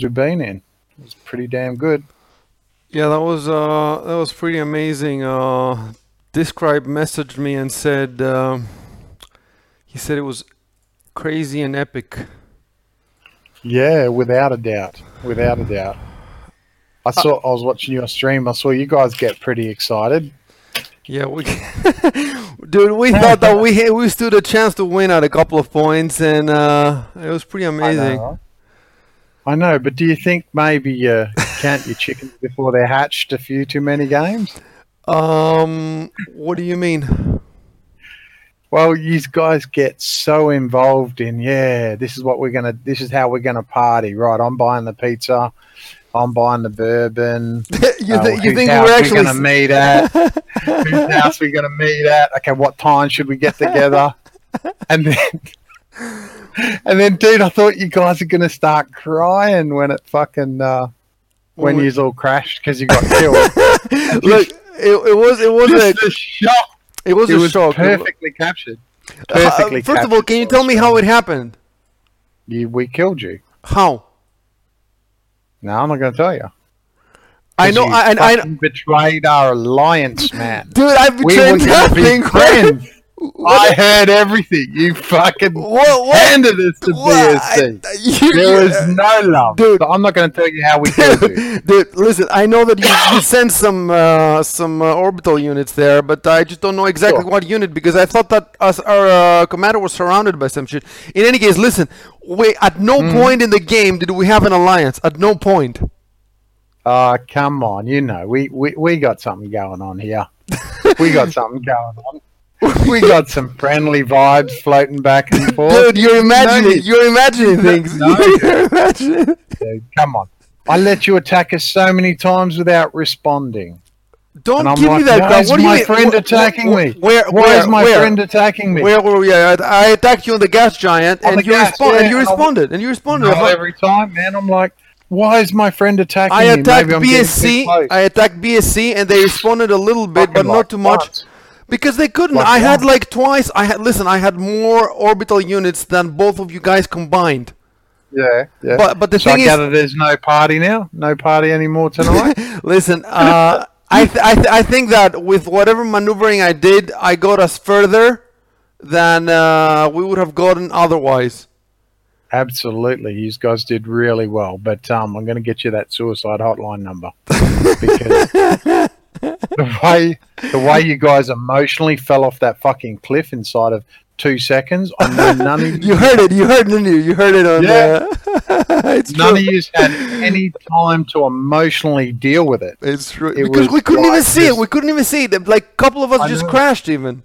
we've been in. It was pretty damn good. Yeah, that was uh, that was pretty amazing. Uh, Describe messaged me and said um he said it was crazy and epic. Yeah, without a doubt. Without a doubt. I saw. I was watching your stream. I saw you guys get pretty excited. Yeah, we dude, we thought that we we stood a chance to win at a couple of points, and uh, it was pretty amazing. I know, but do you think maybe you count your chickens before they're hatched a few too many games? Um, what do you mean? Well, these guys get so involved in, yeah, this is what we're gonna, this is how we're gonna party, right? I'm buying the pizza, I'm buying the bourbon. you, uh, you think we're actually gonna meet at? whose house we gonna meet at? Okay, what time should we get together? And then, and then, dude, I thought you guys are gonna start crying when it fucking, uh, when you all crashed because you got killed. Look, it, it was it was a Just a shock. it was It a was shock. perfectly captured. Uh, Perfectly first of all, can you tell me how it happened? You, we killed you. How? No, I'm not going to tell you. I know, I, and I, betrayed our alliance, man. dude, I betrayed gonna be nothing. friends. I heard everything. You fucking What? What? handed us to what? BSC. I- you- There was no love. Dude. So I'm not going to tell you how we you. Dude, listen. I know that you, you sent some uh, some uh, orbital units there, but I just don't know exactly Sure. what unit because I thought that us, our uh, commander was surrounded by some shit. In any case, listen. We at no Mm. point in the game did we have an alliance. At no point. Oh, come on. You know, we, we, we got something going on here. We got something going on. We got some friendly vibes floating back and forth. Dude, you're imagining. No, You're imagining things. No. you're imagining. dude, come on. I let you attack us so many times without responding. Don't give me that why is What my friend attacking me? Where? Why where, is my where? friend attacking me? Where were we at? I attacked you on the gas giant, and the you, gas, responded. yeah, and you I- responded. And you responded. Not every time, man. I'm like, why is my friend attacking I me? attacked BSC. I attacked BSC, and they responded a little bit, but not too much? Because they couldn't. I had like twice. I had listen. I had more orbital units than both of you guys combined. Yeah, yeah. But but the so I thing is, gather there's no party now. No party anymore tonight. listen. Uh, I th- I, th- I think that with whatever maneuvering I did, I got us further than uh, we would have gotten otherwise. Absolutely, you guys did really well. But um, I'm going to get you that suicide hotline number because the way the way you guys emotionally fell off that fucking cliff inside of two seconds, I know none of you, You heard it. You heard, didn't you? You heard it on. Yeah. Uh, it's none true. of you had any time to emotionally deal with it. It's true It because we couldn't even like see it. We couldn't even see it. Like a couple of us I just know. crashed even.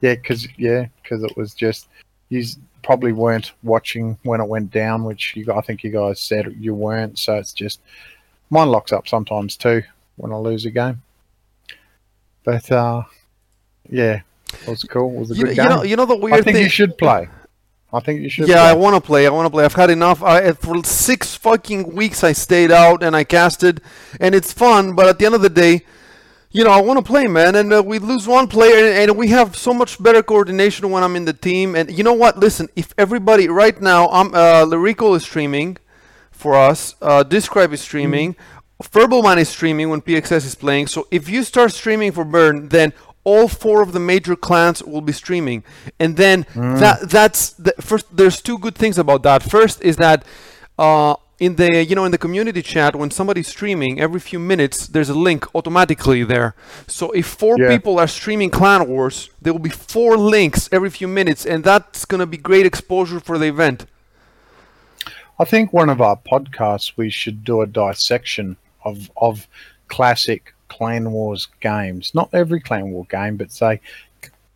Yeah, because yeah, because it was just you probably weren't watching when it went down, which you I think you guys said you weren't. So it's just mine locks up sometimes too when I lose a game. But uh, yeah, it was cool. It was a You, good you game. know, you know the weird I think thing. you should play. I think you should. yeah, I want to play. I want to play. I've had enough. I, for six fucking weeks, I stayed out and I casted, and it's fun. But at the end of the day, you know, I want to play, man. And uh, we lose one player, and, and we have so much better coordination when I'm in the team. And you know what? Listen, if everybody right now, I'm uh, Lyrical is streaming for us. Uh, Describe is streaming. Furbalman is streaming when PXS is playing. So if you start streaming for Burn, then all four of the major clans will be streaming, and then that that's the first. There's two good things about that. First is that uh, in the you know in the community chat when somebody's streaming, every few minutes there's a link automatically there. So if four Yeah. people are streaming Clan Wars, there will be four links every few minutes, and that's gonna be great exposure for the event. I think one of our podcasts we should do a dissection of of classic Clan Wars games. Not every Clan War game, but say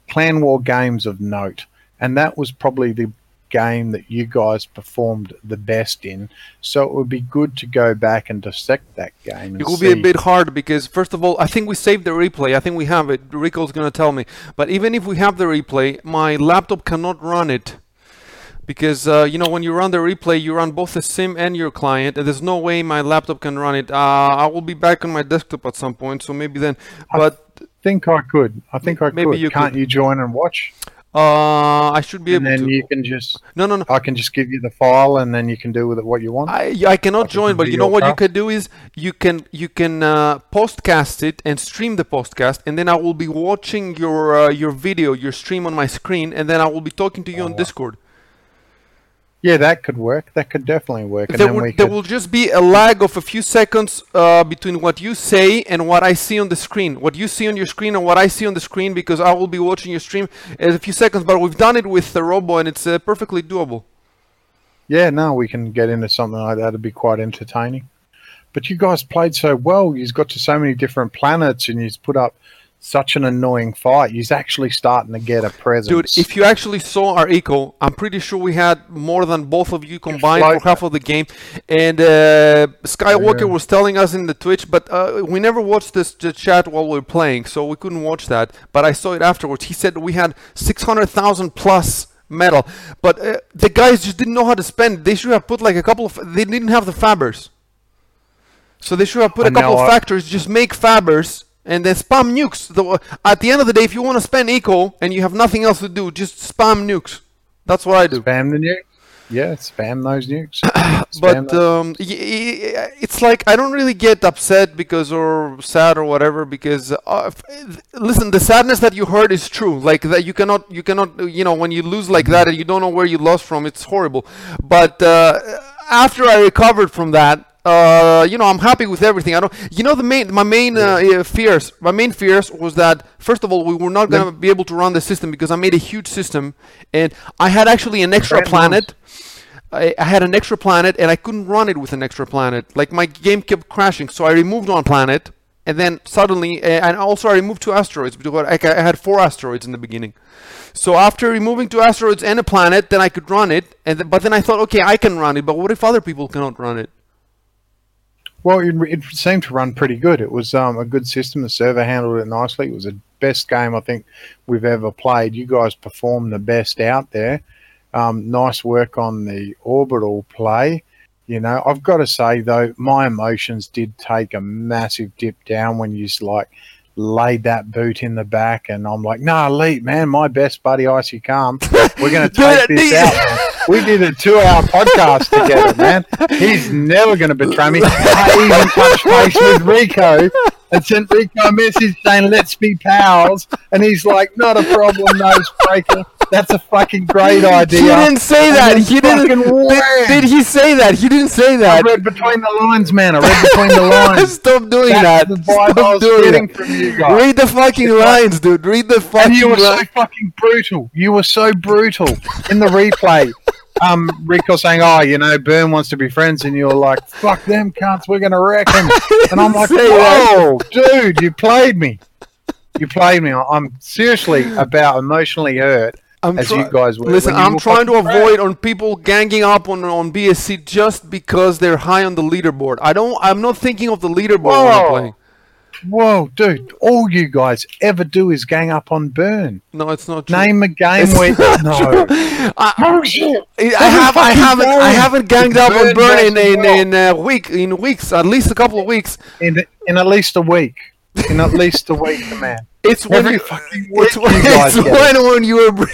Clan War games of note. And that was probably the game that you guys performed the best in. So it would be good to go back and dissect that game. It will be a bit hard because first of all, I think we saved the replay. I think we have it. Rico's gonna tell me. But even if we have the replay, my laptop cannot run it because uh, you know when you run the replay, you run both the sim and your client, and there's no way my laptop can run it. Uh, I will be back on my desktop at some point, so maybe then. but I think I could. I think I Maybe could. you Can't could. you join and watch? Uh, I should be and able then to. you can just no, no, no. I can just give you the file, and then you can do with it what you want. I, I cannot can join, but you know what you car. can do is you can you can uh, postcast it and stream the postcast, and then I will be watching your uh, your video, your stream on my screen, and then I will be talking to you Oh, on Discord. Yeah, that could work. That could definitely work. And There, then will, there will just be a lag of a few seconds uh, between what you say and what I see on the screen. What you see on your screen and what I see on the screen, because I will be watching your stream in a few seconds. But we've done it with the Robo, and it's uh, perfectly doable. yeah, now we can get into something like that. It'd be quite entertaining. But you guys played so well. You've got to so many different planets, and you've put up such an annoying fight. You're actually starting to get a presence. Dude, if you actually saw our eco, I'm pretty sure we had more than both of you combined for half of the game. And uh, Skywalker Yeah. was telling us in the Twitch, but uh, we never watched this the chat while we were playing, so we couldn't watch that. But I saw it afterwards. He said we had 600,000 plus metal, but uh, the guys just didn't know how to spend. They should have put like a couple of. They didn't have the fabbers, so they should have put I a couple of factories. Just make fabbers. And then spam nukes. The, at the end of the day, if you want to spend eco and you have nothing else to do, just spam nukes. That's what I do. spam the nuke. Yeah, spam those nukes. Spam But those- um, it's like I don't really get upset because or sad or whatever because uh, listen, the sadness that you heard is true. Like that, you cannot, you cannot, you know, when you lose like that and you don't know where you lost from, it's horrible. But uh, after I recovered from that. Uh, you know, I'm happy with everything. I don't. You know, the main, my main uh, uh, fears, my main fears was that first of all, we were not gonna be able to run the system because I made a huge system, and I had actually an extra planet. I, I had an extra planet and I couldn't run it with an extra planet. Like my game kept crashing, so I removed one planet, and then suddenly, uh, and also I removed two asteroids because I, I had four asteroids in the beginning. So after removing two asteroids and a planet, then I could run it. And th- but then I thought, okay, I can run it, but what if other people cannot run it? Well, it, it seemed to run pretty good. It was um, a good system. The server handled it nicely. It was the best game I think we've ever played. You guys performed the best out there. Um, nice work on the orbital play. You know, I've got to say though, my emotions did take a massive dip down when you like laid that boot in the back, and I'm like, nah, Elite, man, my best buddy, Icy Calm, we're going to take this out. We did a two-hour podcast together, man. He's never going to betray me. I even touched base with Rico and sent Rico a message saying, "Let's be pals," and he's like, "Not a problem, nose breaker. That's a fucking great idea." He didn't say that. He didn't. Did, did he say that? He didn't say that. I read between the lines, man. I read between the lines. Stop doing That's that. Stop doing that. from you. Read the fucking lines, dude. Read the fucking And you were so fucking brutal. You were so brutal in the replay. Um, Rico saying, "Oh, you know, Burn wants to be friends," and you're like, "Fuck them cunts, we're gonna wreck them." And I'm like, "Whoa, dude, you played me. You played me. I'm seriously about emotionally hurt." I'm as try- you guys were. Listen, I'm trying to avoid on people ganging up on on BSC just because they're high on the leaderboard. I don't. I'm not thinking of the leaderboard when I'm playing. Whoa, dude! All you guys ever do is gang up on Burn. No, it's not true. Name a game It's where no. I, Oh shit! I have, I haven't, I haven't ganged up on Burn Burn in in well. in a week, in weeks, at least a couple of weeks. In in at least a week. In at least a week, man. It's when you, fucking it's, when, it's when, when you were bring,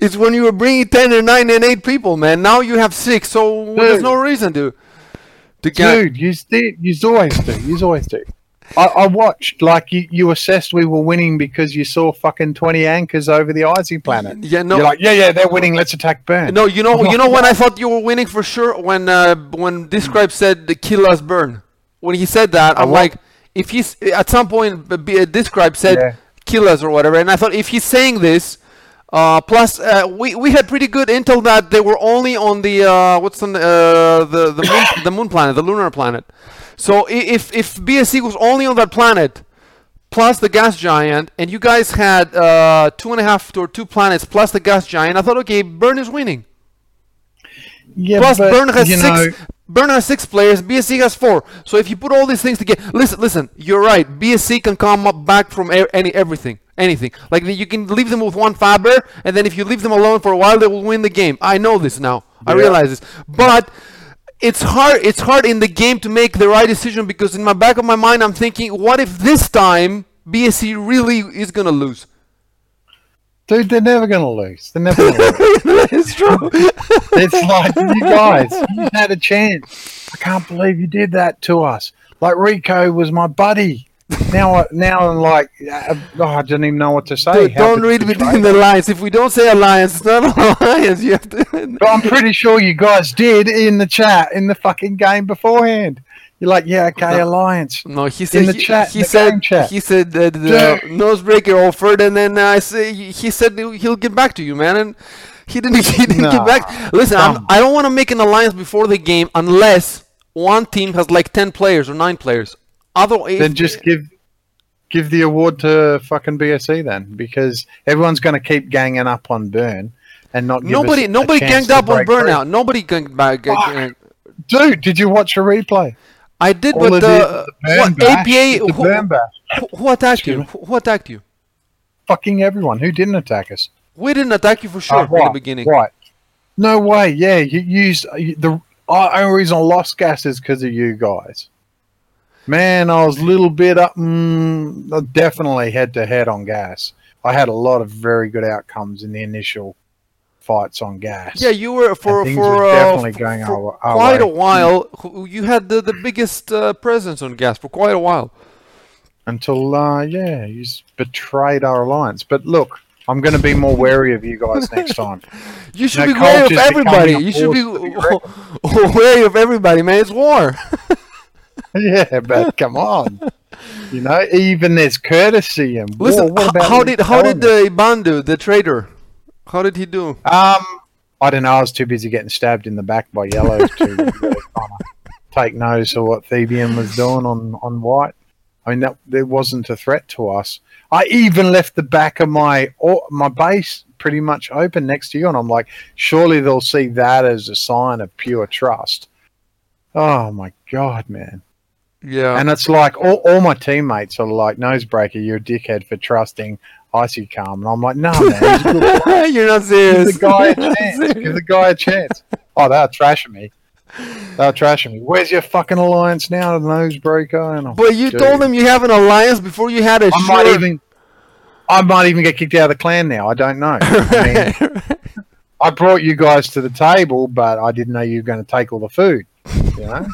it's when you were bringing ten and nine and eight people, man. Now you have six, so there's no reason to to gang. Dude, you did. You always do. You always do. I, I watched like you. You assessed we were winning because you saw fucking twenty anchors over the icy planet. Yeah, no, You're like, yeah, yeah, they're winning. Let's attack Burn. No, you know, you know when I thought you were winning for sure when uh, when Describe said "kill us, burn." When he said that, I'm like, if he's at some point Describe said Yeah. "kill us" or whatever, and I thought if he's saying this, uh, plus uh, we we had pretty good intel that they were only on the uh, what's on the uh, the the moon, the moon planet, the lunar planet. So if if BSC was only on that planet, plus the gas giant, and you guys had uh, two and a half or two planets plus the gas giant, I thought, okay, Burn is winning. yeah, Plus, but, Burn has six. know, Burn has six players. BSC has four. So if you put all these things together, listen, listen. You're right. BSC can come up back from any everything, anything. Like you can leave them with one fabber, and then if you leave them alone for a while, they will win the game. I know this now. I realize this, but. It's hard. It's hard in the game to make the right decision because in my back of my mind, I'm thinking, what if this time BSC really is gonna lose? Dude, they're never going to lose. They're never going to lose. it's true. It's like, you guys, you had a chance. I can't believe you did that to us. Like, Rico was my buddy. Now, I- now I'm like, uh, oh, I don't even know what to say. Dude, don't read between the lines. If we don't say alliance, it's not an alliance. You have to. But I'm pretty sure you guys did in the chat in the fucking game beforehand. You're like, yeah, okay, alliance. No, he said in the he, chat, he the said chat. he said that the Dude. nosebreaker offered, and then uh, I say he said he'll get back to you, man. And he didn't. He didn't Nah, get back. Listen, I'm. I don't want to make an alliance before the game unless one team has like ten players or nine players. Otherwise, Then just give give the award to fucking BSE then, because everyone's going to keep ganging up on Burn and not nobody nobody ganged up on burnout. Nobody ganged back. Fuck. Dude, did you watch a replay? I did, All but it, uh, the what bash, APA? the Who, who- attacked you? Excuse Who, attacked you? Fucking everyone who didn't attack us. We didn't attack you for sure Uh, in the right, beginning. Right. No way. Yeah, you used you- the uh, only reason I lost gas is because of you guys. Man, I was a little bit up. Mm, definitely head to head on gas. I had a lot of very good outcomes in the initial fights on gas. Yeah, you were for for were uh, definitely f- going for our- our quite a while. You had the, the biggest uh, presence on gas for quite a while. until uh, yeah, you s- betrayed our alliance. But look, I'm going to be more wary of you guys next time. You should know, be wary of everybody. You should be wary of everybody, man. It's war. yeah, but come on, you know, even there's courtesy and. Listen, What about how did how did the Iban do, the trader? How did he do? Um, I don't know. I was too busy getting stabbed in the back by yellow to really take notice of what Thebian was doing on, on white. I mean, that there wasn't a threat to us. I even left the back of my or, my base pretty much open next to you, and I'm like, surely they'll see that as a sign of pure trust. Oh my god, man! Yeah. And it's like all, all my teammates are like, "Nosebreaker, you're a dickhead for trusting Icy Calm," and I'm like, "No, man, good You're not serious. Give the guy a chance. Give the guy a chance. Oh, they're trashing me. They're trashing me. Where's your fucking alliance now, nosebreaker? And I'm, But you Dude. told them you have an alliance before you had a I might sure- even, I might even get kicked out of the clan now. I don't know. I mean, I brought you guys to the table, but I didn't know you were going to take all the food. You know,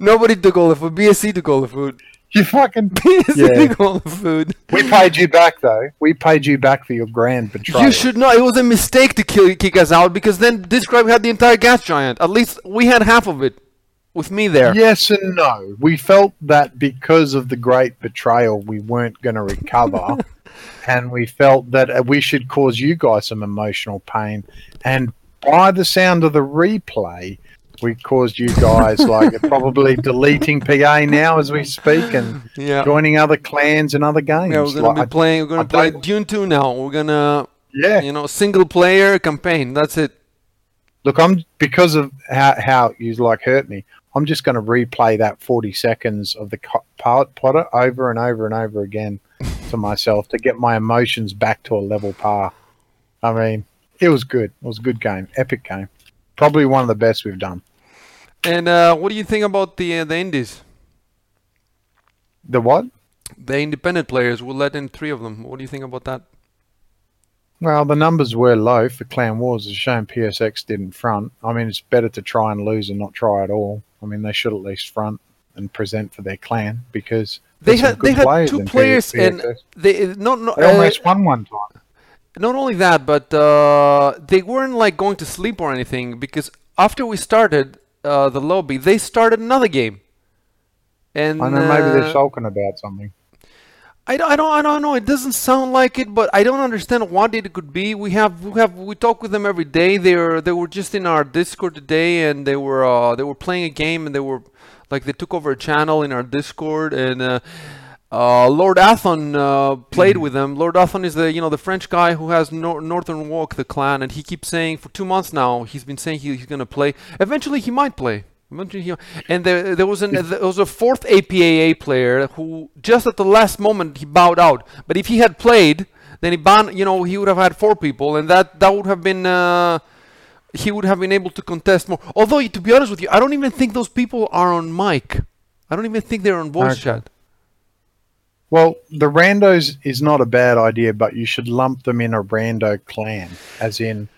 Nobody took all the food. BSC took all the food. you fucking. BSC Yeah. took all the food. We paid you back though. We paid you back for your grand betrayal. You should know it was a mistake to kill, kick us out because then this tribe had the entire gas giant. At least we had half of it with me there. Yes and no. We felt that because of the great betrayal, we weren't going to recover. and we felt that uh, we should cause you guys some emotional pain. And by the sound of the replay, we caused you guys like probably deleting PA now as we speak and Yeah. joining other clans and other games. Yeah, we're gonna Like, be playing. We're gonna I play don't- Dune 2 now. We're gonna, yeah. you know, single player campaign. That's it. Look, I'm because of how, how you like hurt me. I'm just going to replay that 40 seconds of the part Potter over and over and over again to myself to get my emotions back to a level par. I mean, it was good. It was a good game, epic game. Probably one of the best we've done. And uh, what do you think about the uh, the indies? The what? The independent players. We'll let in three of them. What do you think about that? Well, the numbers were low for Clan Wars. It's a shame PSX didn't front. I mean, it's better to try and lose and not try at all. I mean, they should at least front and present for their clan because They had they had two players and they not not They uh, almost won one time. not only that, but uh, they weren't like going to sleep or anything because after we started uh, the lobby, they started another game. And I know maybe uh, they're sulking about something. I don't, I don't, I don't know. It doesn't sound like it, but I don't understand what it could be. We have, we have, we talk with them every day. They were, they were just in our Discord today, and they were, uh, they were playing a game, and they were, like, they took over a channel in our Discord, and uh, uh, Lord Athon uh, played with them. Lord Athon is the, you know, the French guy who has Nor- Northern Walk, the clan, and he keeps saying for two months now he's been saying he, he's gonna play. Eventually, he might play. Eventually he, and there, there was an there was a fourth APAA player who just at the last moment he bowed out. But if he had played, then he ban, you know, he would have had four people, and that that would have been. Uh, he would have been able to contest more. Although, to be honest with you, I don't even think those people are on mic. I don't even think they're on voice Okay. chat. Well, the randos is not a bad idea, but you should lump them in a rando clan, as in.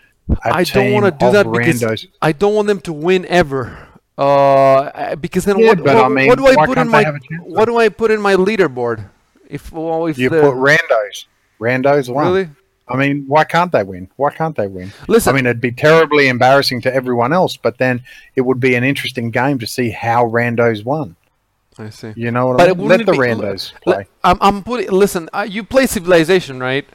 I I don't want to do that because randos. I don't want them to win ever. Uh, because then Yeah, what, but what, I mean, what do I put in my have a chance what do I put in my leaderboard? If well, if You the, put randos. Randos won. really I mean, why can't they win? Why can't they win? listen. I mean, it'd be terribly embarrassing to everyone else, but then it would be an interesting game to see how randos won. I see. You know what But I it mean? Let wouldn't the be- randos Le- play. I'm I'm putting. Listen, uh, you play Civilization, right?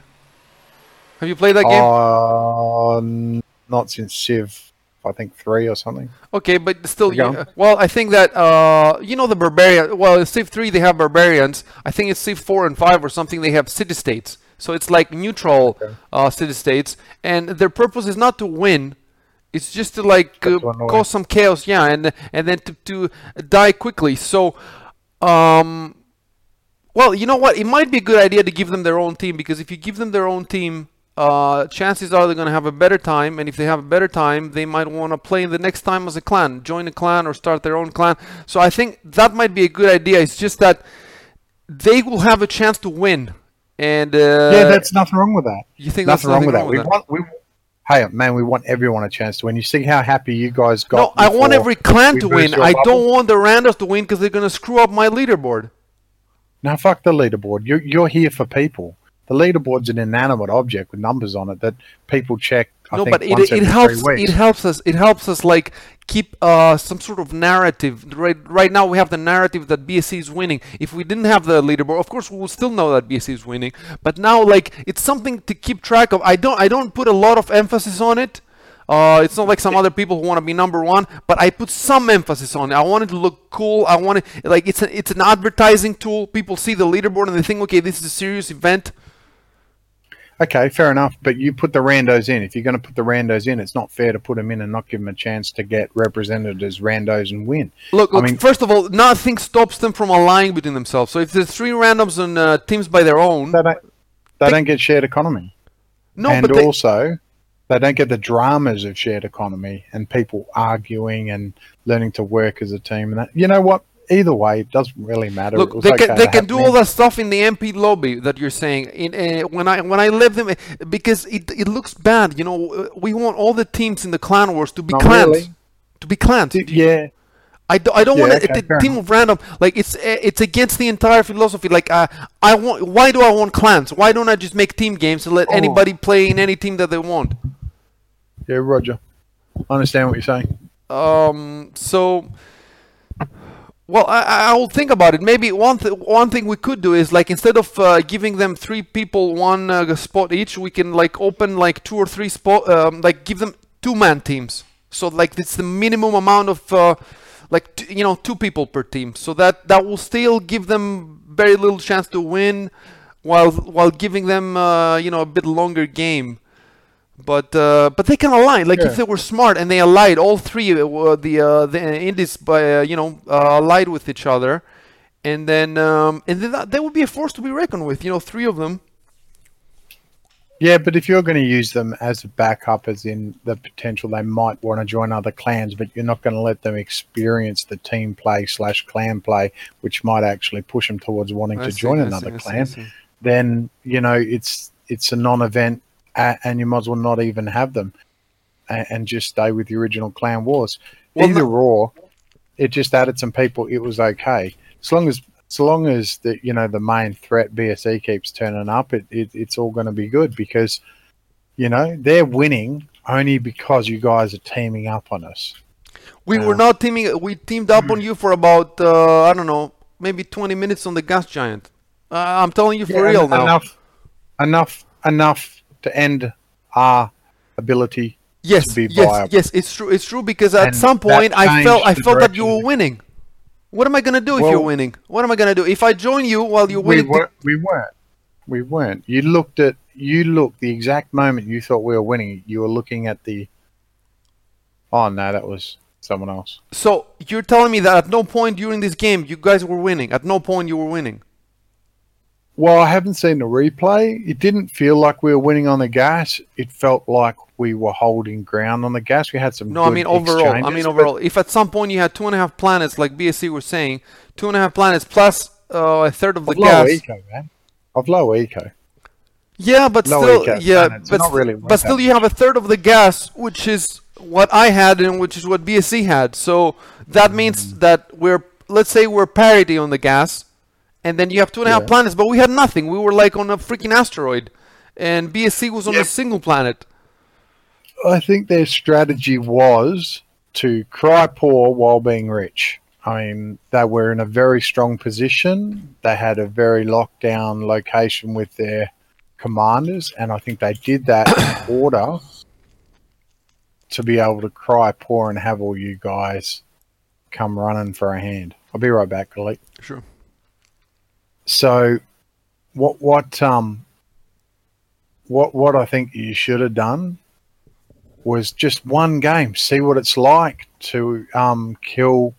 Have you played that game? Uh, not since Civ, I think three or something. Okay, but still, you, uh, well, I think that uh, you know the barbarian. Well, in Civ three they have barbarians. I think it's Civ four and five or something. They have city states. So it's like neutral Okay. uh, city states, and their purpose is not to win. It's just to like uh, cause some chaos, yeah, and and then to, to die quickly. So, um, well, you know what? It might be a good idea to give them their own team because if you give them their own team, uh, chances are they're going to have a better time. And if they have a better time, they might want to play the next time as a clan, join a clan or start their own clan. So I think that might be a good idea. It's just that they will have a chance to win. And uh, yeah, that's nothing wrong with that. you think Nothing that's wrong with that. wrong We want we. Hey man, we want everyone a chance to win. You see how happy you guys got. No, I want every clan to win. I bubble? don't want the randos to win because they're going to screw up my leaderboard. No, fuck the leaderboard. You're, you're here for people. The leaderboard's an inanimate object with numbers on it that people check. I no, but it, it helps. It helps us. It helps us like keep uh, some sort of narrative. Right, right now we have the narrative that BSC is winning. If we didn't have the leaderboard, of course we would still know that BSC is winning. But now, like, it's something to keep track of. I don't. I don't put a lot of emphasis on it. Uh, it's not like some other people who want to be number one, but I put some emphasis on it. I want it to look cool. I want it like it's a, it's an advertising tool. People see the leaderboard and they think, okay, this is a serious event. Okay, fair enough. But you put the randos in. If you're going to put the randos in, it's not fair to put them in and not give them a chance to get represented as randos and win. Look, I mean- first of all, nothing stops them from aligning between themselves. So if there's three randoms on uh, teams by their own, They don't. They don't get shared economy, no, and but they, also they don't get the dramas of shared economy and people arguing and learning to work as a team. And that, you know what? Either way, it doesn't really matter. It look, they okay can they can do all that stuff in the MP lobby that you're saying. In uh, when I when I leave them, uh, because it it looks bad. You know, uh, we want all the teams in the clan wars to be Not clans. really. To be clans. D- Yeah, I, do, I don't Yeah, want okay, a, team of random like it's it's against the entire philosophy. Like uh, I want why do I want clans? Why don't I just make team games and let Oh. anybody play in any team that they want? yeah, Roger. I understand what you're saying. Um. So, well, I I will think about it. Maybe one th- one thing we could do is like instead of uh, giving them three people one uh, spot each, we can like open like two or three spot, um, like give them two man teams. So like it's the minimum amount of uh, like t- you know two people per team. So that that will still give them very little chance to win, while while giving them uh, you know a bit longer game. But uh, but they can align. Like Yeah. if they were smart and they allied, all three uh, the uh, the indies by uh, you know uh, allied with each other, and then um, and then that, that would be a force to be reckoned with. You know, three of them. Yeah, but if you're going to use them as a backup, as in the potential they might want to join other clans, but you're not going to let them experience the team play slash clan play, which might actually push them towards wanting I to see, join I another see, clan, see. then you know it's it's a non-event, and you might as well not even have them, and, and just stay with the original clan wars. Well, Either or, it just added some people. It was okay, as long as as long as the you know the main threat BSE keeps turning up, it, it it's all going to be good because you know they're winning only because you guys are teaming up on us. We were Uh, not teaming. We teamed up on you for about uh, I don't know, maybe 20 minutes on the gas giant. Uh, I'm telling you for Yeah, real en- now. Enough, enough, enough to end our ability. yes, to be yes, viable. yes. It's true. It's true because at And some point I felt I felt that you were winning. What am I gonna do if you're winning? What am I gonna do if I join you while you're We winning? weren't. We weren't. We weren't. You looked at. You looked the exact moment you thought we were winning. You were looking at the. Oh no, that was someone else. So you're telling me that at no point during this game you guys were winning. At no point you were winning. Well, I haven't seen the replay. It didn't feel like we were winning on the gas. It felt like we were holding ground on the gas. We had some. No, I mean overall. I mean overall. If at some point you had two and a half planets, like BSC was saying, two and a half planets plus uh, a third of the Of low gas. eco, man. Of low eco. Yeah, but Low still, eco yeah, planets, but, not really but still, you have a third of the gas, which is what I had and which is what BSC had. So that means Mm. that we're, let's say, we're parity on the gas, and then you have two and a half Yeah. planets, but we had nothing. We were like on a freaking asteroid, and BSC was on Yeah. a single planet. I think their strategy was to cry poor while being rich. I mean, they were in a very strong position. They had a very locked down location with their commanders, and I think they did that in order to be able to cry poor and have all you guys come running for a hand. I'll be right back, Galik. Sure. So, what what um what what I think you should have done was just one game, see what it's like to um kill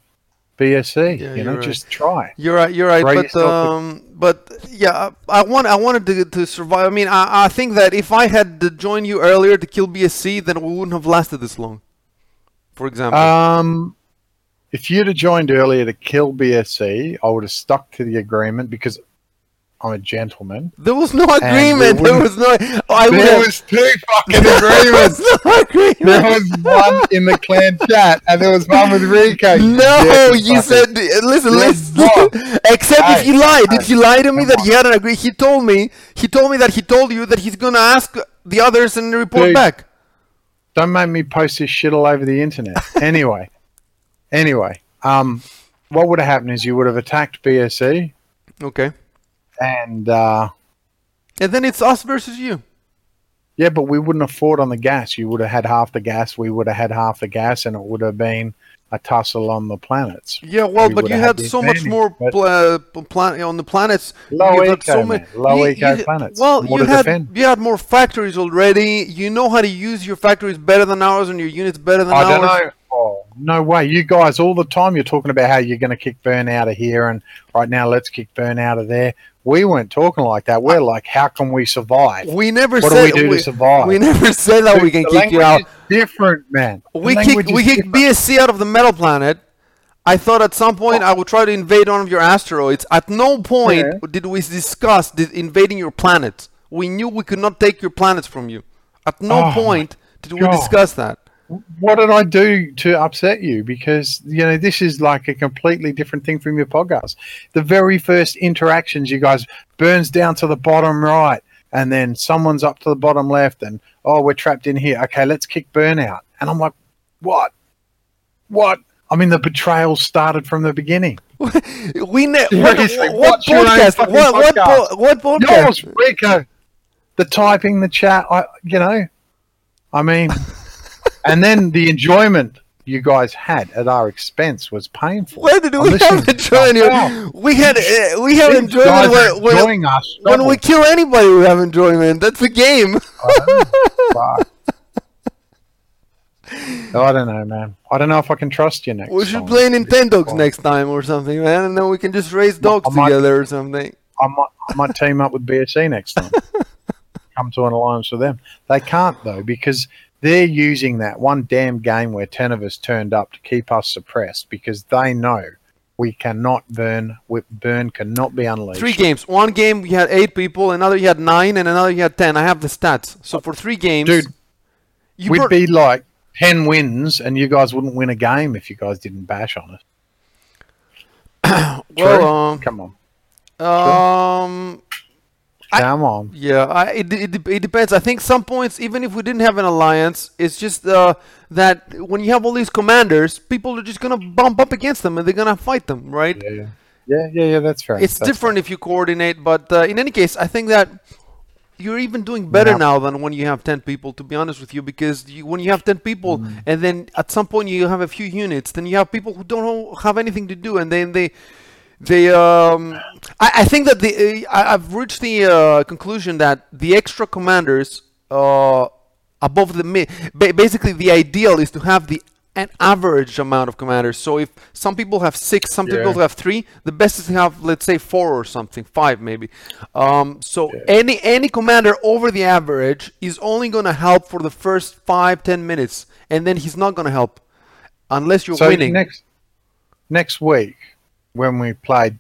BSC. Yeah, you know, right. just try. You're right. You're right. But um, but yeah, I I want I wanted to to survive. I mean, I, I think that if I had to join you earlier to kill BSC, then we wouldn't have lasted this long. For example. Um, if you'd have joined earlier to kill BSC, I would have stuck to the agreement because I'm a gentleman. There was no agreement. There was no. I There was two fucking there agreements. was no agreement. There was one in the clan chat, and there was one with Rico. No, you said listen, listen. Except if Hey, he lied. Did hey, he lie to me that on. he had an agree? He told me. He told me that he told you that he's gonna ask the others and report Dude. back. Don't make me post this shit all over the internet. Anyway, anyway, um, what would have happened is you would have attacked BSE. Okay. and uh, And then it's us versus you. yeah, but we wouldn't have fought on the gas. You would have had half the gas. We would have had half the gas, and it would have been a tussle on the planets. Yeah, well, We but you had had so much more pl- plan- on the planets. Low you eco, man. Low eco planets. Well, you had defend. you had more factories already. You know how to use your factories better than ours, and your units better than I ours. don't know. No way. You guys, all the time, you're talking about how you're going to kick Burn out of here, and right now, let's kick Burn out of there. We weren't talking like that. We're like, how can we survive? We never What do said we do to survive? We never said that we can kick you out. Different, man. The We kicked we different. BSC out of the metal planet. I thought at some point I would try to invade one of your asteroids. At no point Yeah. did we discuss invading your planet. We knew we could not take your planets from you. At no Oh point did we God. discuss that. What did I do to upset you? Because you know this is like a completely different thing from your podcast. The very first interactions, you guys burns down to the bottom right, and then someone's up to the bottom left, and oh, we're trapped in here. Okay, let's kick burnout. And I'm like, what? What? I mean, the betrayal started from the beginning. we ne- what, what watch your own podcast? What what, podcast. po- what podcast? Yours, Rico. The typing, the chat. I, you know, I mean, and then the enjoyment you guys had at our expense was painful. Where did we have enjoyment? We had uh, we have These enjoyment when, when, us. when we kill anybody. We have enjoyment. That's the game. Fuck. I don't know, man. I don't know if I can trust you next. We should play Nintendogs next time or something, man, and then we can just raise dogs I might- together or something. I might, I might team up with BSC next time. Come to an alliance with them. They can't though because they're using that one damn game where ten of us turned up to keep us suppressed because they know we cannot burn. We, burn cannot be unleashed. Three games. One game you had eight people, another you had nine, and another you had ten. I have the stats. So for three games, Dude, you We'd bur- be like ten wins, and you guys wouldn't win a game if you guys didn't bash on us. well, um, Come on, um, come on. yeah, I, it, it it depends. I think some points, even if we didn't have an alliance, it's just uh, that when you have all these commanders, people are just gonna bump up against them and they're gonna fight them, right? Yeah, yeah, yeah, yeah, yeah. That's right. it's That's different if you coordinate, but uh, in any case, I think that you're even doing better Yeah. now than when you have 10 people, to be honest with you, because you, when you have 10 people Mm. and then at some point you have a few units, then you have people who don't have anything to do, and then they. They, um, I, I think that the uh, I, I've reached the uh, conclusion that the extra commanders uh, above the mid, ba- basically the ideal is to have the an average amount of commanders. So if some people have six, some people have three, the best is to have let's say four or something, five maybe. Um, so any any commander over the average is only going to help for the first five ten minutes, and then he's not going to help unless you're so winning. next next week when we played.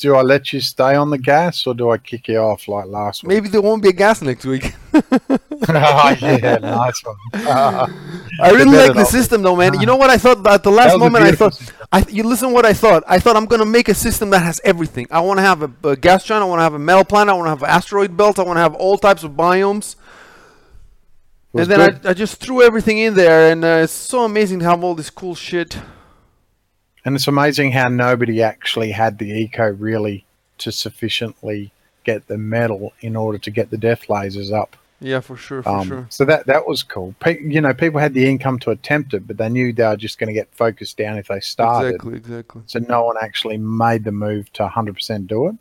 Do I let you stay on the gas or do I kick you off like last week? Maybe there won't be a gas next week. oh, yeah, nice one. Uh, I really like the system though, man. You know what I thought at the last That was a moment? I thought, I you listen what I thought. I thought I'm gonna make a system that has everything. I want to have a, a gas giant. I want to have a metal planet. I want to have asteroid belt. I want to have all types of biomes. and then. I, I just threw everything in there, and uh, it's so amazing to have all this cool shit. And it's amazing how nobody actually had the eco really to sufficiently get the metal in order to get the death lasers up. Yeah, for sure, for Um, sure. So that that was cool. Pe- you know, people had the income to attempt it, but they knew they were just going to get focused down if they started. Exactly, exactly. So no one actually made the move to 100% do it.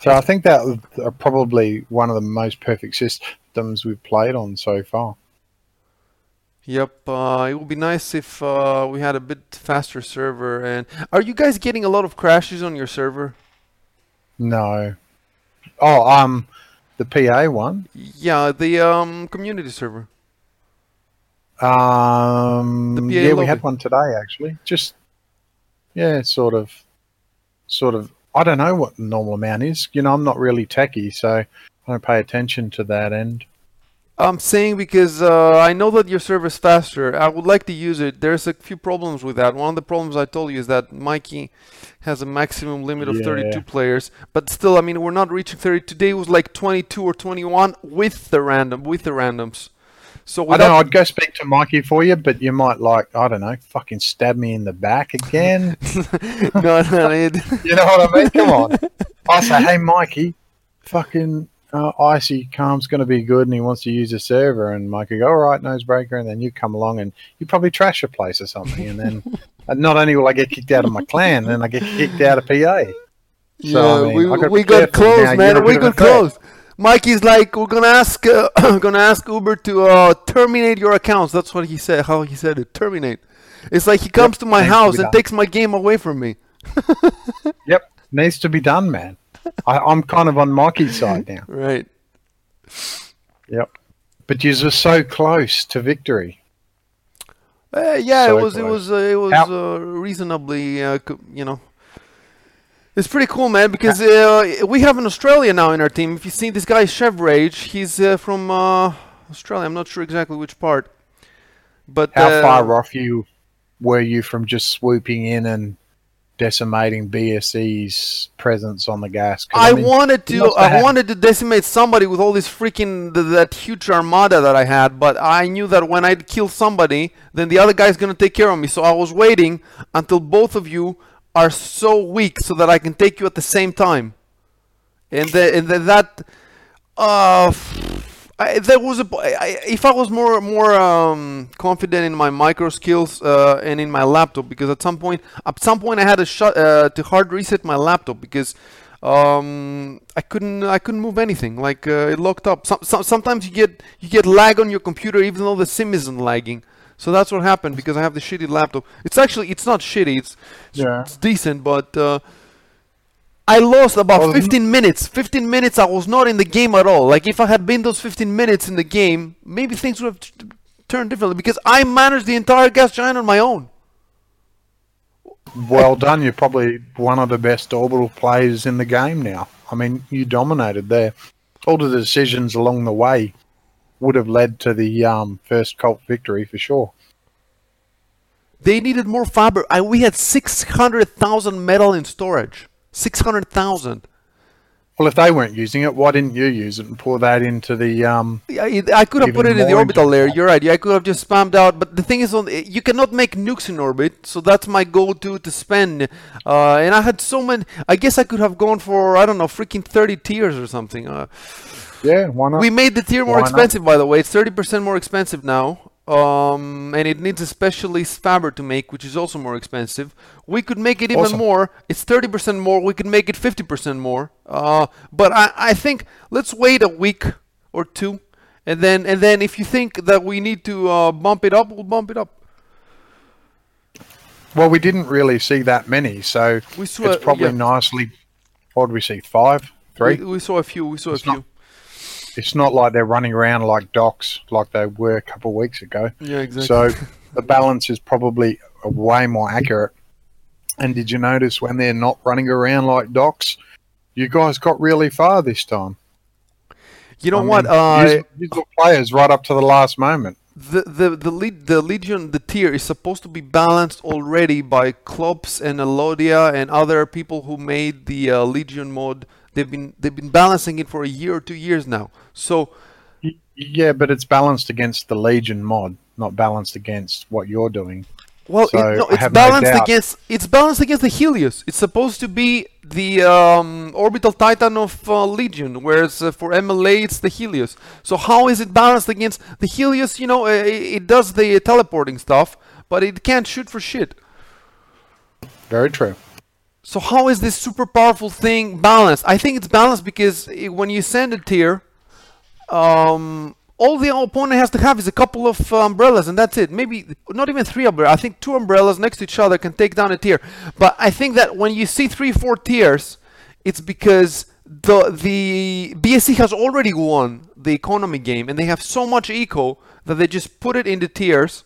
So I think that was uh, probably one of the most perfect systems we've played on so far. Yep, uh, it would be nice if uh, we had a bit faster server. And are you guys getting a lot of crashes on your server? No. Oh, um, the PA one. Yeah, the um, community server. Um, The PA yeah, we had one today actually. Just yeah, sort of, sort of. I don't know what the normal amount is. You know, I'm not really techie, so I don't pay attention to that end. I'm saying because uh, I know that your server is faster. I would like to use it. There's a few problems with that. One of the problems I told you is that Mikey has a maximum limit of 32 Yeah. players, but still, I mean, we're not reaching 30. Today was like 22 or 21 with the random, with the randoms. So I without, know. I'd go speak to Mikey for you, but you might like I don't know, fucking stab me in the back again. no, no, you know what I mean? Come on. I say, hey, Mikey, fucking uh, Icy Calm's going to be good, and he wants to use a server, and Mike Mikey go, all right, nosebreaker, and then you come along and you probably trash a place or something, and then not only will I get kicked out of my clan, then I get kicked out of PA. yeah, I mean, we, gotta we got careful close, man. We got threat. close. Mikey's like, we're gonna ask, uh, gonna ask Uber to uh, terminate your accounts. That's what he said. How he said it. Terminate. It's like he comes to my needs to house and done. takes my game away from me. Yep, needs to be done, man. I, I'm kind of on Mikey's side now. Right. Yep. But you were so close to victory. Uh, yeah, So it was, it was, uh, it was uh, reasonably, uh, you know. It's pretty cool, man, because uh, we have an Australia now in our team. If you see this guy Chev Rage, he's uh, from uh, Australia. I'm not sure exactly which part, but How uh, far off you were you from just swooping in and decimating BSE's presence on the gas. I, mean, wanted to. have I wanted to decimate somebody with all this freaking th- that huge armada that I had, but I knew that when I'd kill somebody, then the other guy's gonna take care of me. So I was waiting until both of you are so weak so that I can take you at the same time. And the, and the, that, uh, I, there was a. I, if I was more more um, confident in my micro skills uh, and in my laptop, because at some point, at some point, I had to shut uh, to hard reset my laptop because um, I couldn't I couldn't move anything. Like uh, it locked up. Some, some, sometimes you get you get lag on your computer even though the sim isn't lagging. So that's what happened because I have the shitty laptop. It's actually it's not shitty. It's it's, Yeah. it's decent, but. I lost about Well, 15 minutes. 15 minutes I was not in the game at all. Like if I had been those 15 minutes in the game, maybe things would have t- turned differently because I managed the entire gas giant on my own. Well done. You're probably one of the best orbital players in the game now. I mean, you dominated there. All the decisions along the way would have led to the um, first cult victory for sure. They needed more fiber. I, we had 600,000 metal in storage. 600,000. Well, if they weren't using it, why didn't you use it and pour that into the? Um, I, I could have put it in the orbital layer. You're right. Yeah, I could have just spammed out. But the thing is, on you cannot make nukes in orbit, so that's my go-to to spend. Uh, and I had so many. I guess I could have gone for I don't know, freaking 30 Tyrs or something. Uh, yeah, why not? we made the Tyr more Why not? expensive, by the way. It's 30% more expensive now. Um, and it needs a specialist fabric to make, which is also more expensive. We could make it even Awesome. more. It's 30% more. We could make it 50% more. Uh, but I, I think let's wait a week or two, and then and then if you think that we need to uh, bump it up, we'll bump it up. well, we didn't really see that many, so We saw- it's probably yeah. nicely. What did we see? Five, three. We, we saw a few. We saw It's a few. not- It's not like they're running around like docs like they were a couple of weeks ago. yeah, exactly. So the balance is probably way more accurate. And did you notice when they're not running around like docs, you guys got really far this time. You know I what? mean, Uh, the players right up to the last moment. the the the lead the legion the Tyr is supposed to be balanced already by clubs and Elodia and other people who made the uh, legion mod they've been they've been balancing it for a year or two years now. So Yeah, but it's balanced against the Legion mod, not balanced against what you're doing. well So, it, no, it's have no balanced against it's balanced against the Helios. It's supposed to be the um, orbital titan of uh, legion whereas uh, for MLA it's the Helios. So how is it balanced against the Helios? You know it, it does the teleporting stuff but it can't shoot for shit. Very true. So how is this super powerful thing balanced? I think it's balanced because when you send a Tyr, um, all the opponent has to have is a couple of uh, umbrellas, and that's it. Maybe not even three umbrellas. I think two umbrellas next to each other can take down a Tyr. But I think that when you see three, four Tyrs, it's because the the BSE has already won the economy game, and they have so much eco that they just put it into Tyrs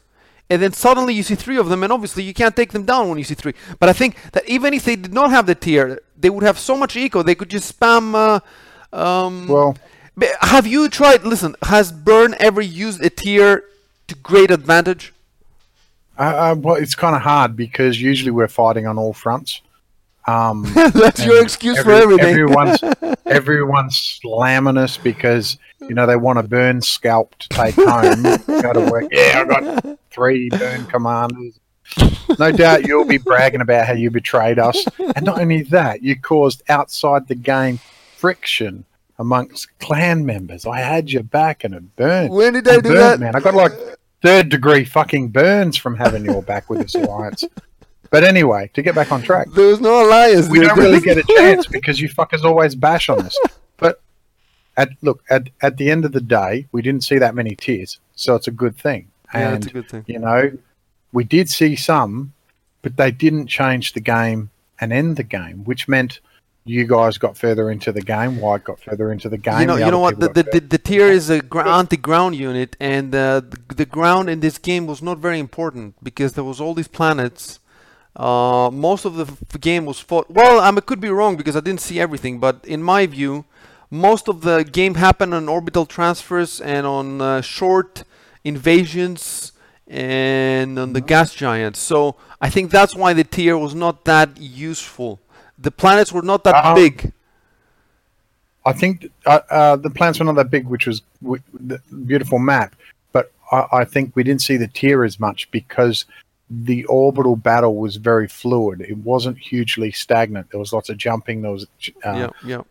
and then suddenly you see three of them, and obviously you can't take them down when you see three. But I think that even if they did not have the Tyr, they would have so much eco they could just spam. Uh, um, Well, have you tried? Listen, has Burn ever used a Tyr to great advantage? uh, uh, well, it's kind of hard because usually we're fighting on all fronts. Um, That's your excuse every- for everything. Everyone's everyone's slamming us because you know they want a burn scalp to take home. Go to work. Yeah, I got three burn commanders. No doubt you'll be bragging about how you betrayed us, and not only that, you caused outside the game friction amongst clan members. I had your back, and it burned. When did they do burnt, that? man? I got like third degree fucking burns from having your back with this alliance. But anyway, to get back on track, There was no alliance. we don't really get a chance because you fuckers always bash on us. But at look at at the end of the day, we didn't see that many Tyrs, so it's a good thing. Yeah, And that's a good thing. you know, we did see some, but they didn't change the game and end the game, which meant you guys got further into the game. White got further into the game. you know, you know what? The, the, the, the Tyr is a gr- anti-ground unit, and uh, the, the ground in this game was not very important because there was all these planets. Uh, most of the f- game was fought. Well, I could be wrong because I didn't see everything, but in my view, most of the game happened on orbital transfers and on uh, short invasions and on the gas giants. So I think that's why the Tyr was not that useful. The planets were not that Um, big. I think uh, uh, the planets were not that big, which was w- the beautiful map. But I, I think we didn't see the Tyr as much because the orbital battle was very fluid. It wasn't hugely stagnant. There was lots of jumping. There was uh, yeah, yeah.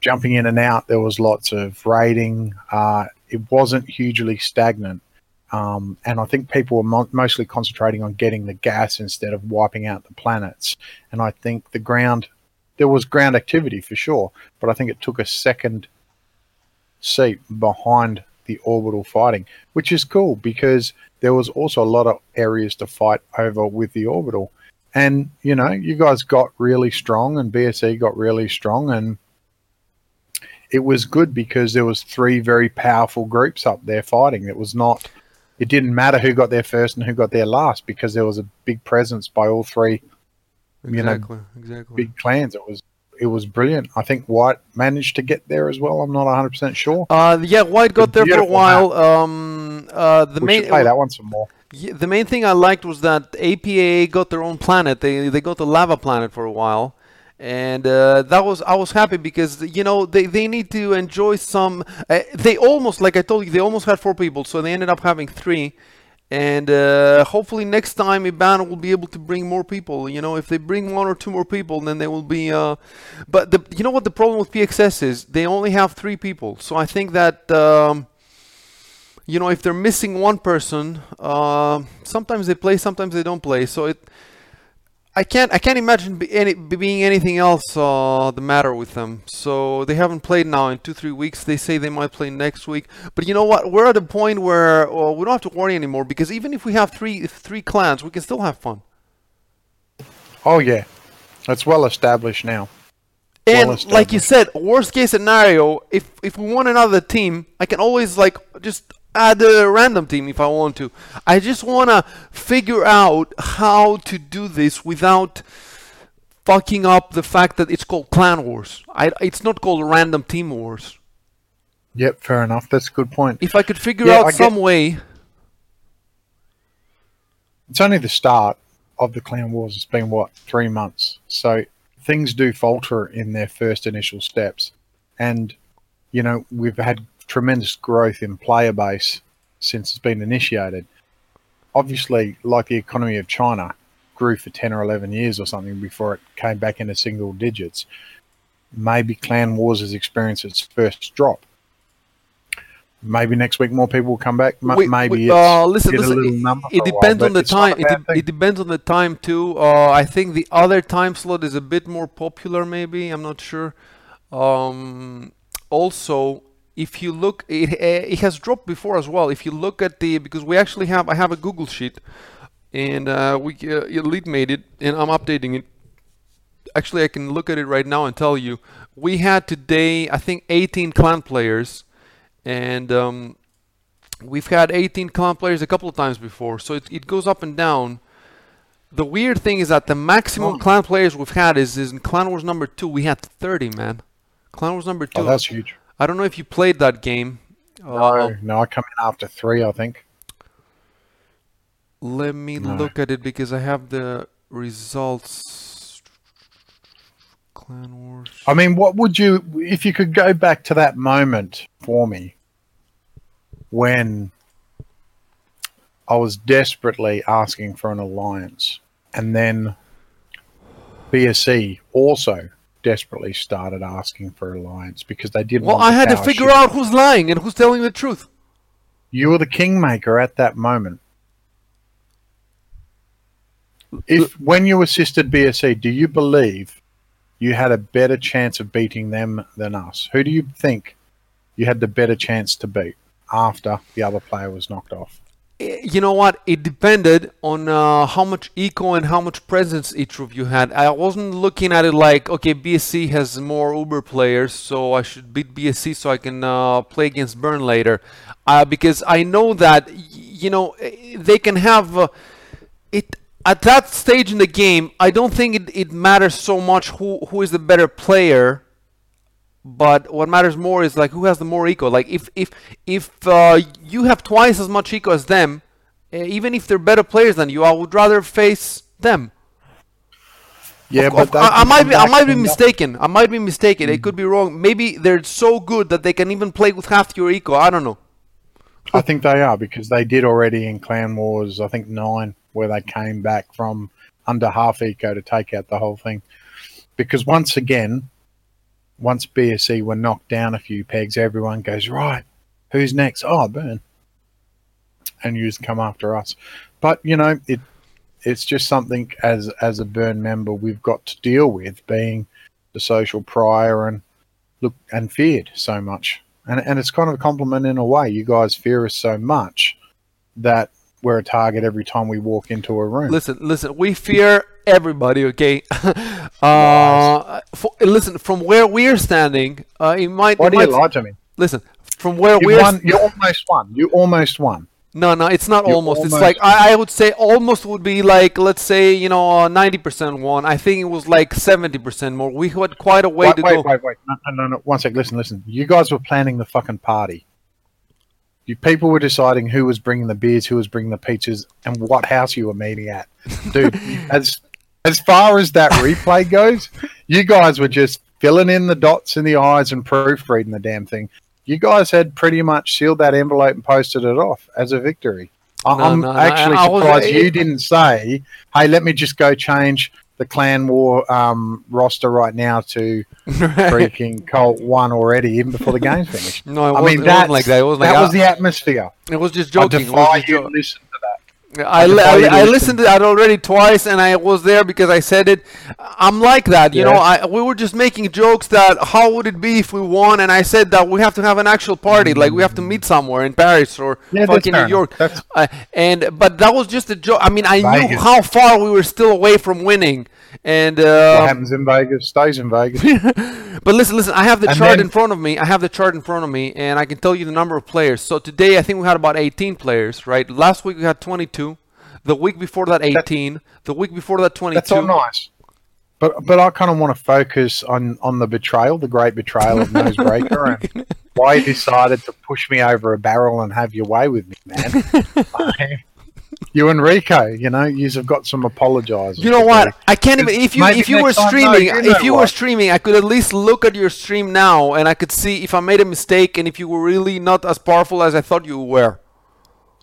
jumping in and out. There was lots of raiding. Uh, it wasn't hugely stagnant. Um, and I think people were mo- mostly concentrating on getting the gas instead of wiping out the planets. And I think the ground, there was ground activity for sure, but I think it took a second seat behind the orbital fighting, which is cool because there was also a lot of areas to fight over with the orbital. And, you know, you guys got really strong and BSE got really strong and it was good because there was three very powerful groups up there fighting. It was not it didn't matter who got there first and who got there last because there was a big presence by all three you know, Exactly, exactly. big clans. It was it was brilliant. I think White managed to get there as well. I'm not 100 percent sure. Uh, yeah, White got there for a while. Um, uh, the we main play that one some more. yeah, the main thing I liked was that APA got their own planet. They they got the lava planet for a while, and uh, that was I was happy because you know they, they need to enjoy some. Uh, they almost like I told you they almost had four people, so they ended up having three. And uh, hopefully next time Ibana will be able to bring more people. You know, if they bring one or two more people, then they will be. Uh, but the you know what the problem with PXS is? They only have three people. So I think that um, you know if they're missing one person, uh, sometimes they play, sometimes they don't play. So it. I can't. I can't imagine be any, be being anything else uh, the matter with them. So they haven't played now in two, three weeks. They say they might play next week. But you know what? We're at a point where uh, we don't have to worry anymore because even if we have three three clans, we can still have fun. Oh yeah, it's well established now. And Well like you said, worst case scenario, if if we want another team, I can always like just add a random team if I want to. I just want to figure out how to do this without fucking up the fact that it's called Clan Wars. I, it's not called Random Team Wars. Yep, fair enough. That's a good point. If I could figure Yeah, out I get- some way, It's only the start of the clan wars. It's been what three months, so things do falter in their first initial steps, and you know we've had tremendous growth in player base since it's been initiated. Obviously, like the economy of China grew for ten or eleven years or something before it came back into single digits. Maybe Clan Wars has experienced its first drop. Maybe next week more people will come back. Wait, maybe it's uh, listen, a listen. little It, number it a while, depends on the it's not a time. It, de- it depends on the time too. Uh, I think the other time slot is a bit more popular. Maybe I'm not sure. Um, also, if you look, it uh, it has dropped before as well. If you look at the because we actually have I have a Google sheet, and uh, we uh, Elite made it, and I'm updating it. Actually, I can look at it right now and tell you we had today I think 18 clan players, and um, we've had 18 clan players a couple of times before, so it, it goes up and down. The weird thing is that the maximum Oh. clan players we've had is, is in Clan Wars number two. We had 30, man. Clan Wars number two. Oh, that's huge. I don't know if you played that game. Uh, No, no, I come in after three, I think. let me No. look at it because I have the results. Clan Wars. I mean, what would you, if you could go back to that moment for me when I was desperately asking for an alliance, and then BSE also desperately started asking for alliance because they didn't. Well, I had to figure shift. out who's lying and who's telling the truth. You were the kingmaker at that moment. If when you assisted BSE, do you believe you had a better chance of beating them than us? Who do you think you had the better chance to beat after the other player was knocked off? Eh, You know what? It depended on uh, how much eco and how much presence each of you had. I wasn't looking at it like, okay, BSE has more Uber players, so I should beat BSE so I can uh, play against Burn later. Uh, because I know that, you know, eh, they can have uh, it at that stage in the game. I don't think it, it matters so much who who is the better player but what matters more is like who has the more eco? Like if if if uh, you have twice as much eco as them uh, even if they're better players than you i would rather face them. Yeah, Of- they I, I might be i might be mistaken. I might be mistaken. It could be wrong. Maybe they're so good that they can even play with half your eco. I don't know. I think they are because they did already in Clan Wars. I think nine, where they came back from under half eco to take out the whole thing. Because once again, once BSE were knocked down a few pegs, everyone goes right. Who's next? Oh, Burn. And you just come after us. But you know, it it's just something as as a Burn member we've got to deal with, being the social prior and look and feared so much and and it's kind of a compliment in a way. You guys fear us so much that we're a target every time we walk into a room. listen listen we fear everybody okay uh for, listen from where we're standing uh it might, Why it do you might lie to me? listen from where You we're won. You almost won. You almost won. No, no, it's not You almost. It's like I, I would say almost would be like let's say you know ninety percent won. I think it was like seventy percent more. We had quite a way Wait, to wait, go. wait, wait. No, no, no, no. One sec. Listen, listen. You guys were planning the fucking party. You people were deciding who was bringing the beers, who was bringing the pizzas, and what house you were meeting at. Dude, as as far as that replay goes, you guys were just filling in the dots in the eyes and proofreading the damn thing. You guys had pretty much sealed that envelope and posted it off as a victory. I- No, I'm no, no, actually I- I was- surprised you it- didn't say, "Hey, let me just go change the clan war um, roster right now to freaking Colt one already, even before the game's finished." no, it I wasn't, mean, wasn't like that. It was like that was I- the atmosphere. it was just I joking. Was defy just you listen to I, li- I, I listened to that already twice, and I was there because I said it. I'm like that, you know. I we were just making jokes that how would it be if we won, and I said that we have to have an actual party, like we have to meet somewhere in Paris or Yeah, fucking New York. Uh, and but that was just a joke. I mean, I knew how far we were still away from winning, and What uh, happens in Vegas stays in Vegas. but listen, listen. I have the And chart then- in front of me. I have the chart in front of me, and I can tell you the number of players. So today, I think we had about 18 players, right? Last week we had 22. The week before that, 18. the week before that, 22. That's all nice. But but I kind of want to focus on on the betrayal, the great betrayal of Nosebreaker, and why you decided to push me over a barrel and have your way with me, man. you and Rico, you know, you have got some apologizing. You know what? I can't even. If you if you were time- no, streaming, you know if you were streaming, I could at least look at your stream now, and I could see if I made a mistake and if you were really not as powerful as I thought you were.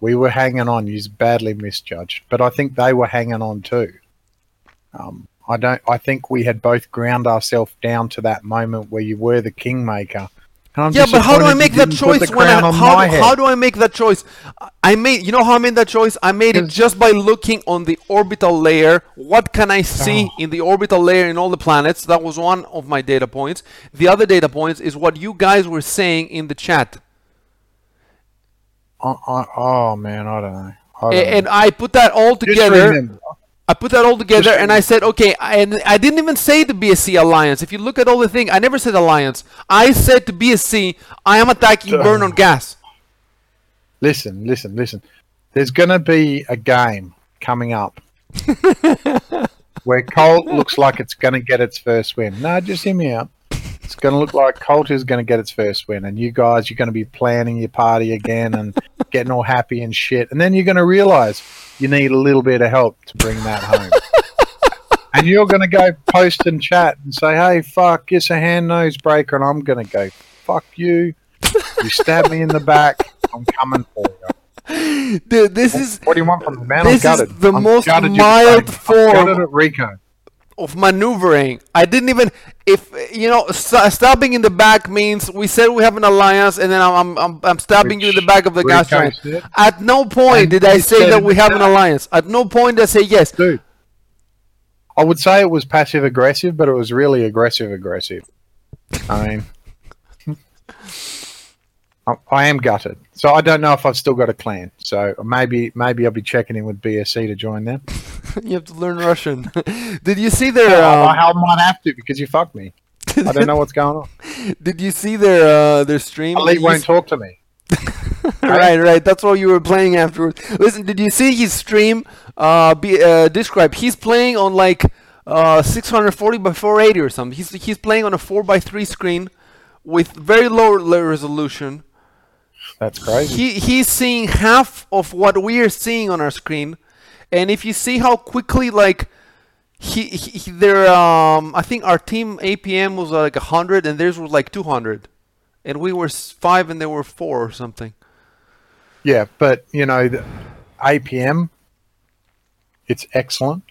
We were hanging on. You badly misjudged, but I think they were hanging on too. Um, I don't. I think we had both ground ourselves down to that moment where you were the kingmaker. And Yeah, but how do I make that choice when I, how, my how do I make that choice? I made you know how I made that choice? I made it just by looking on the orbital layer. What can I see Oh. in the orbital layer in all the planets? That was one of my data points. The other data points is what you guys were saying in the chat. I, I, oh man, I don't know. I don't A- know. and I put that all together. I put that all together and I said, okay, I- and I didn't even say the BSE alliance. If you look at all the thing, I never said alliance. I said to BSE, I am attacking burn on gas. listen, listen, listen. There's going to be a game coming up where Colt looks like it's going to get its first win. No, just hear me out. It's going to look like Colt is going to get its first win, and you guys, you're going to be planning your party again and getting all happy and shit. And then you're going to realize you need a little bit of help to bring that home. and you're going to go post and chat and say, hey, fuck, it's a hand Nosebreaker. And I'm going to go, fuck you. You stab me in the back. I'm coming for you. Dude, this is What do you want from the man? This is gutted. the I'm most mild form- gutted at Rico. Of maneuvering. I didn't even if you know st- stabbing in the back means we said we have an alliance, and then I'm I'm, I'm, stabbing you in the back of the gas giant. At no point And did I say that we have an alliance. At no point did I say yes. Dude, I would say it was passive aggressive, but it was really aggressive aggressive. I mean, I, I am gutted. So I don't know if I've still got a clan. So maybe maybe I'll be checking in with BSE to join them. you have to learn Russian. did you see their? I, Um, I might have to because you fucked me. I don't know what's going on. did you see their uh, their stream? Ali won't talk to me. right, right. That's what you were playing afterwards. Listen, did you see his stream? Uh, be uh, describe. He's playing on like uh 640 by 480 or something. He's he's playing on a 4 by 3 screen with very low, low resolution. That's crazy. He he's seeing half of what we are seeing on our screen, and if you see how quickly like. He, he, he their um I think our team APM was uh, like 100 and theirs was like 200 and we were 5 and they were 4 or something. Yeah, but you know, the APM, it's excellent.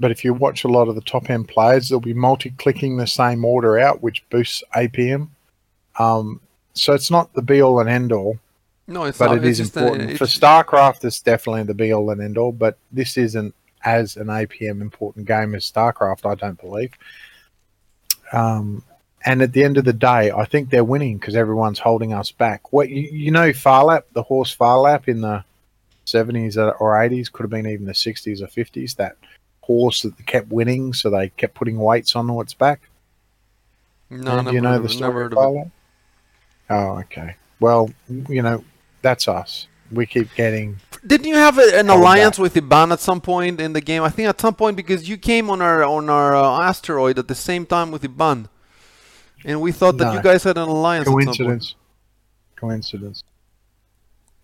But if you watch a lot of the top end players, they'll be multi-clicking the same order out, which boosts APM. Um, so it's not the be all and end all, No, it's but not. it is a- important. For StarCraft, it's definitely the be all and end all. But this isn't as an APM important game as StarCraft, I don't believe. Um, and at the end of the day, I think they're winning because everyone's holding us back. What you, you know, Phar Lap, the horse Phar Lap in the seventies or eighties, could have been even the sixties or fifties. That horse that kept winning, so they kept putting weights on its back. No, And you know the story never of heard of it. Phar Lap? Oh, okay. Well, you know, that's us. We keep getting Didn't you have a, an alliance back. with Iban at some point in the game? I think at some point because you came on our on our uh, asteroid at the same time with Iban, and we thought that No. you guys had an alliance. At some point. coincidence. Coincidence.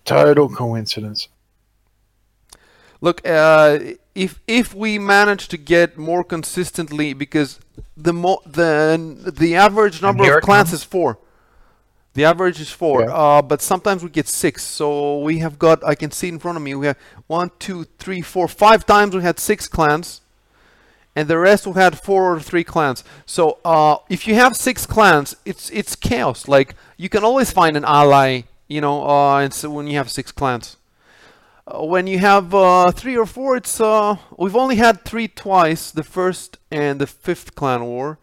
Total coincidence. Look, uh, if if we manage to get more consistently, because the mo- the the average number of it clans comes. is four. The average is four, Yeah. uh, but sometimes we get six. So we have got, I can see in front of me, we have one, two, three, four, five times we had six clans, and the rest we had four or three clans. So uh, if you have six clans, it's it's chaos. Like you can always find an ally, you know, uh, and so when you have six clans. Uh, when you have uh, three or four, it's uh, we've only had three twice. The first and the fifth clan war,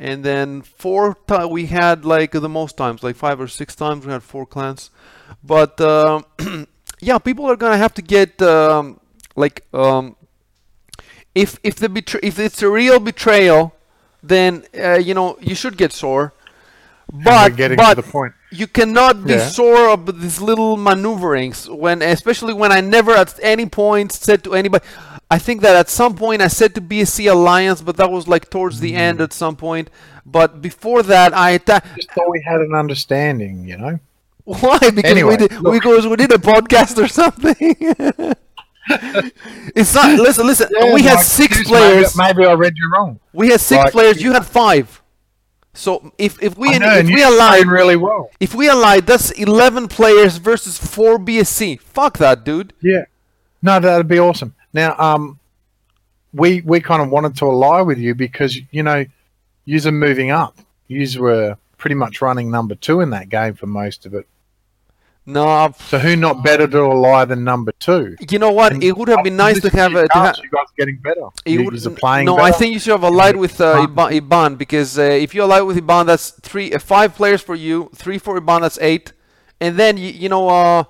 and then four times we had like the most times, like five or six times we had four clans. But um yeah, people are gonna have to get um, like um, if if the if it's a real betrayal, then uh, you know you should get sore. But but to the point. you cannot be Yeah. sure of these little maneuverings when, especially when I never at any point said to anybody. I think that at some point I said to BSE Alliance, but that was like towards the Mm. end at some point. But before that, I atta- Just thought we had an understanding, you know. why because Anyway, we did look. because we did a podcast or something. it's not. Listen, listen. we had Mike, six players. Maybe, maybe I read you wrong. We had six Right. players. You had five. So if if we know, if we playing really well. if we allied, that's eleven players versus four BSE. Fuck that, dude. Yeah. No, that'd be awesome. Now, um, we we kind of wanted to ally with you because you know, yous are moving up. Yous were pretty much running number two in that game for most of it. No, So who not better to ally than number two? you know what? And It would have been nice to have a. To ha- you guys getting better. it You, would, are playing no, better. I think you should have allied with uh, Iban. Iban, Iban because uh, if you ally with Iban, that's three, uh, five players for you, three for Iban, that's eight, and then you, you know, uh,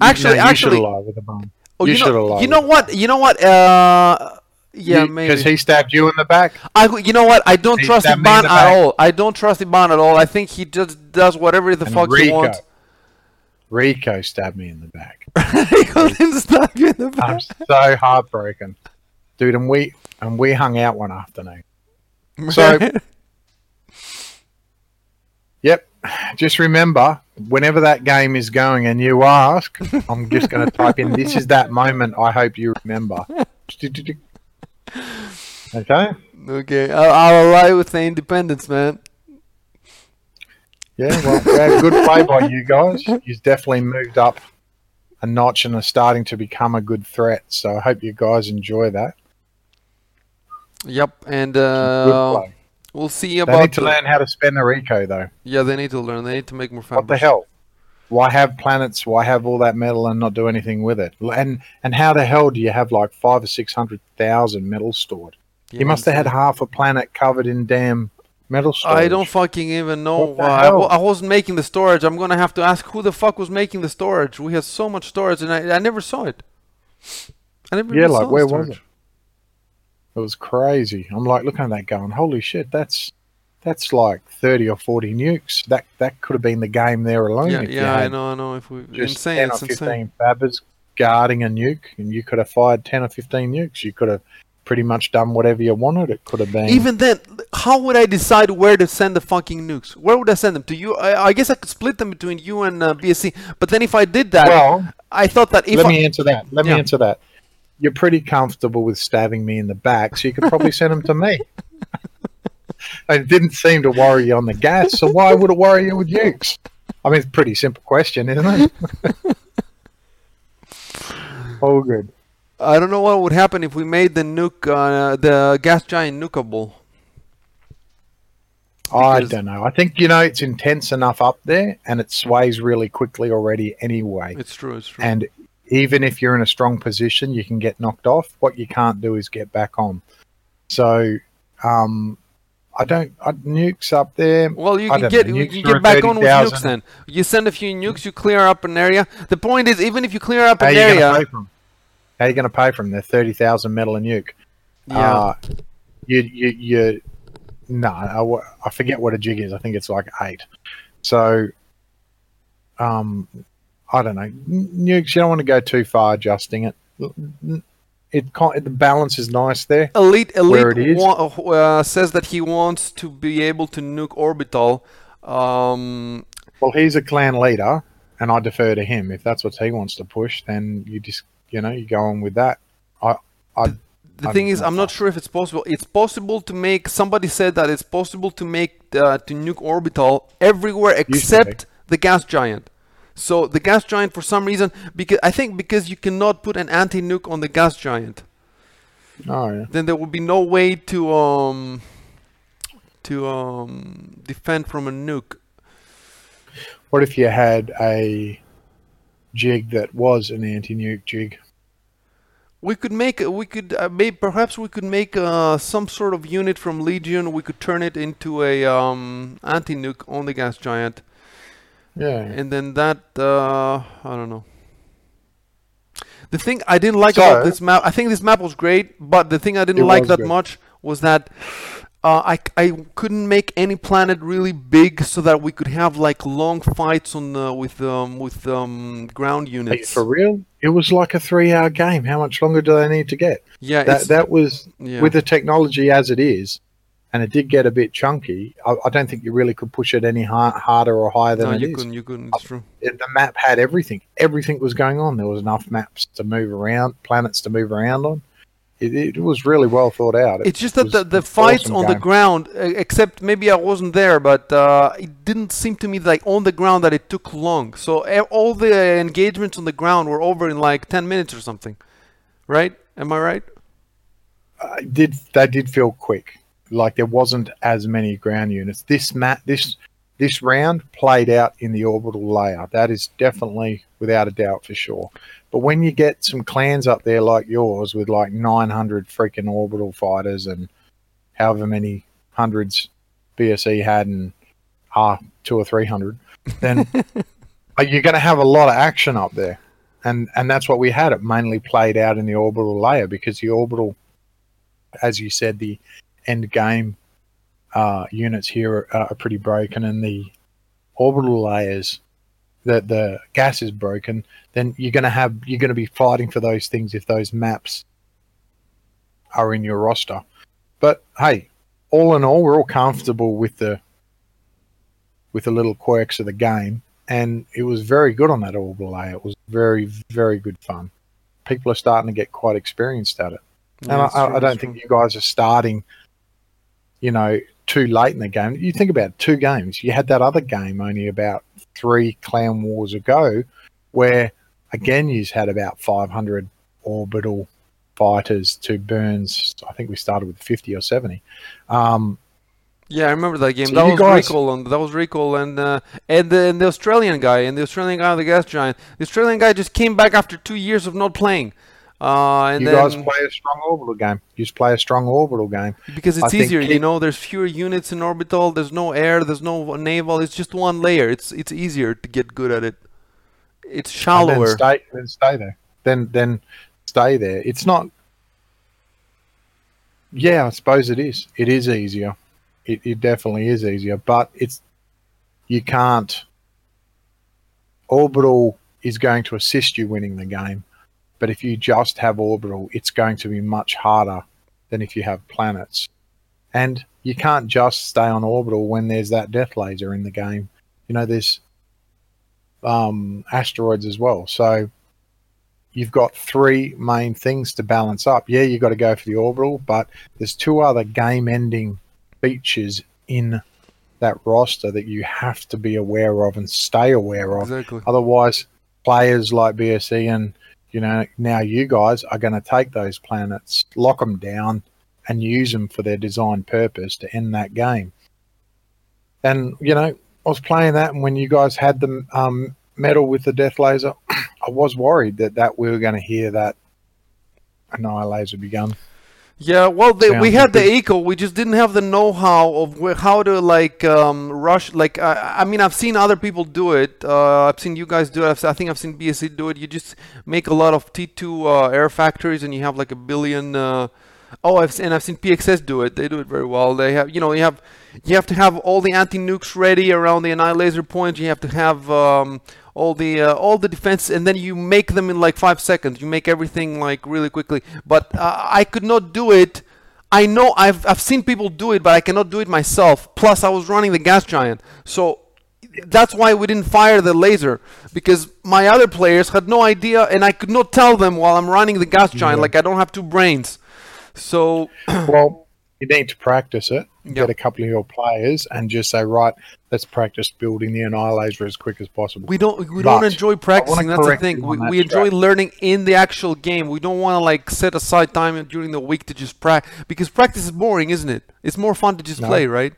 actually, no, you should actually, ally with bum. Oh, you you, should know, you know what? You know what? Uh, yeah, maybe. because he stabbed you in the back. I, you know what? I don't He trust Iban at back. all. I don't trust Iban at all. I think he just does whatever the And fuck he wants. Rico stabbed me in the back. he couldn't stab you in the back. I'm so heartbroken, dude. And we and we hung out one afternoon. So-. Just remember, whenever that game is going and you ask, I'm just going to type in, this is that moment I hope you remember. Okay? okay, I'll, I'll with the independence, man. Yeah, well, yeah, good play by you guys. You've definitely moved up a notch and are starting to become a good threat. So I hope you guys enjoy that. Yep, and Good uh, play. We'll see about. They need to the- learn how to spend the Rico, though. yeah, they need to learn. They need to make more What the hell? Why have planets? Why have all that metal and not do anything with it? And and how the hell do you have like five or six hundred thousand metal stored? Yeah, you must have had half a planet covered in damn metal storage. I don't fucking even know. Uh, I, I wasn't making the storage. I'm gonna have to ask who the fuck was making the storage. We had so much storage, and I, I never saw it. I never Yeah, like where was it? It was crazy. I'm like looking at that, going, "Holy shit! That's that's like thirty or forty nukes. That that could have been the game there alone. Yeah, yeah, I know, I know. If we Just insane, ten or it's fifteen fabbers guarding a nuke, and you could have fired ten or fifteen nukes. You could have pretty much done whatever you wanted. It could have been Even then, how would I decide where to send the fucking nukes? Where would I send them to you? I, I guess I could split them between you and uh, BSE. But then if I did that, well. I thought that if let I, me answer that. Let Yeah. me answer that. You're pretty comfortable with stabbing me in the back, so you could probably send them to me. it didn't seem to worry you on the gas, so why would it worry you with nukes? I mean, it's a pretty simple question, isn't it? All good. I don't know what would happen if we made the nuke, uh, the gas giant nukeable. I don't know. I think you know it's intense enough up there, and it sways really quickly already anyway. It's true. It's true. And even if you're in a strong position, you can get knocked off. What you can't do is get back on. So, um, I don't. I, nukes up there. Well, you can get know, you can get back on with 30,000. nukes. Then you send a few nukes, you clear up an area. The point is, even if you clear up How an are you going to area, pay for 'em? How are you going to pay for them? They're thirty thousand metal a nuke. yeah, Uh, you you you. No, I, I forget what a jig is. I think it's like eight. So, um, I don't know. Nukes. You don't want to go too far adjusting it. It can't, the balance is nice there. elite it elite wa- uh, says that he wants to be able to nuke orbital. Um, Well, he's a clan leader, and I defer to him. If that's what he wants to push, then you just you know you go on with that. I I the thing is, I'm not sure if it's possible. It's possible to make. Somebody said that it's possible to make uh, to nuke orbital everywhere except the gas giant. So the gas giant, for some reason, because I think because you cannot put an anti-nuke on the gas giant, oh yeah. then there will be no way to um to um defend from a nuke. What if you had a jig that was an anti-nuke jig? We could make we could uh, maybe perhaps we could make uh, some sort of unit from Legion. We could turn it into a um, anti-nuke on the gas giant, Yeah. and then that uh, I don't know. The thing I didn't like about this map, I think this map was great, but the thing I didn't It like that good. much was that uh, I, I couldn't make any planet really big so that we could have like long fights on the, with um, with um, ground units. for real? It was like a three-hour game. How much longer do they need to get? Yeah, That that was yeah. with the technology as it is, and it did get a bit chunky. I, I don't think you really could push it any har- harder or higher than it is. no, it you is. couldn't. You couldn't. It's true. It- the map had everything. Everything was going on. There was enough maps to move around, planets to move around on. It, it was really well thought out. It It's just that the, the fights awesome on the ground, uh, except maybe I wasn't there, but uh, it didn't seem to me like on the ground that it took long. So uh, all the engagements on the ground were over in like 10 minutes or something. Right? Am I right? uh, did they did feel quick. Like there wasn't as many ground units. This mat this this round played out in the orbital layer. That is definitely without a doubt for sure. But when you get some clans up there like yours with like 900 freaking orbital fighters and however many hundreds BSE had and ah two or three hundred, then uh, you're going to have a lot of action up there. And and that's what we had. It mainly played out in the orbital layer because the orbital as you said, the end game uh, units here are, are pretty broken, and the orbital layers, that the gas is broken. Then you're gonna have you're gonna be fighting for those things if those maps are in your roster. But hey, all in all, we're all comfortable with the with the little quirks of the game, and it was very good on that orbital layer. It was very very good fun. People are starting to get quite experienced at it. And Yeah, it's I, true, I don't true. think you guys are starting, you know, too late in the game. You think about two games. You had that other game only about three clan wars ago, where again you had about 500 orbital fighters to Burns. I think we started with 50 or 70. Um, Yeah, I remember that game. So that was guys- Recall, and that was Recall, and uh, and the, and the Australian guy, and the Australian guy on the gas giant. The Australian guy just came back after two years of not playing, uh, and you then guys play a strong orbital game. You just play a strong orbital game. because I it's think easier, you know. There's fewer units in orbital. There's no air. There's no naval. It's just one layer. It's it's easier to get good at it. It's shallower. then stay, then stay there. Then then stay there. It's not. Yeah, I suppose it is. It is easier. It, it definitely is easier, but it's you can't. Orbital is going to assist you winning the game, but if you just have orbital, it's going to be much harder than if you have planets. And you can't just stay on orbital when there's that death laser in the game. You know, there's um, asteroids as well. So you've got three main things to balance up. Yeah, you've got to go for the orbital, but there's two other game ending features in that roster that you have to be aware of and stay aware of. exactly. Otherwise, players like BSE and you know now you guys are going to take those planets, lock them down, and use them for their design purpose to end that game. And you know, I was playing that, and when you guys had the um, medal with the death laser, I was worried that that we were going to hear that annihilator begun. Yeah, well, they, we had the eco. We just didn't have the know-how of how to like um, rush. Like, I I mean, I've seen other people do it. Uh, I've seen you guys do it. I've, I think I've seen BSE do it. You just make a lot of T2 uh, air factories, and you have like a billion. Uh, oh, I've seen, and I've seen PXS do it. They do it very well. They have, you know, you have you have to have all the anti-nukes ready around the annihilator point. You have to have um, all the uh, all the defense, and then you make them in like five seconds. You make everything like really quickly. But uh, I could not do it. I know I've I've seen people do it, but I cannot do it myself. Plus, I was running the gas giant, so that's why we didn't fire the laser because my other players had no idea, and I could not tell them while I'm running the gas giant. Yeah. Like I don't have two brains. So well, you need to practice it. Yeah. Get a couple of your players and just say, right, let's practice building the annihilator as quick as possible. We don't we don't enjoy practicing. That's the thing. We, we enjoy strat. learning in the actual game. We don't want to like set aside time during the week to just practice because practice is boring, isn't it? It's more fun to just No. play, right?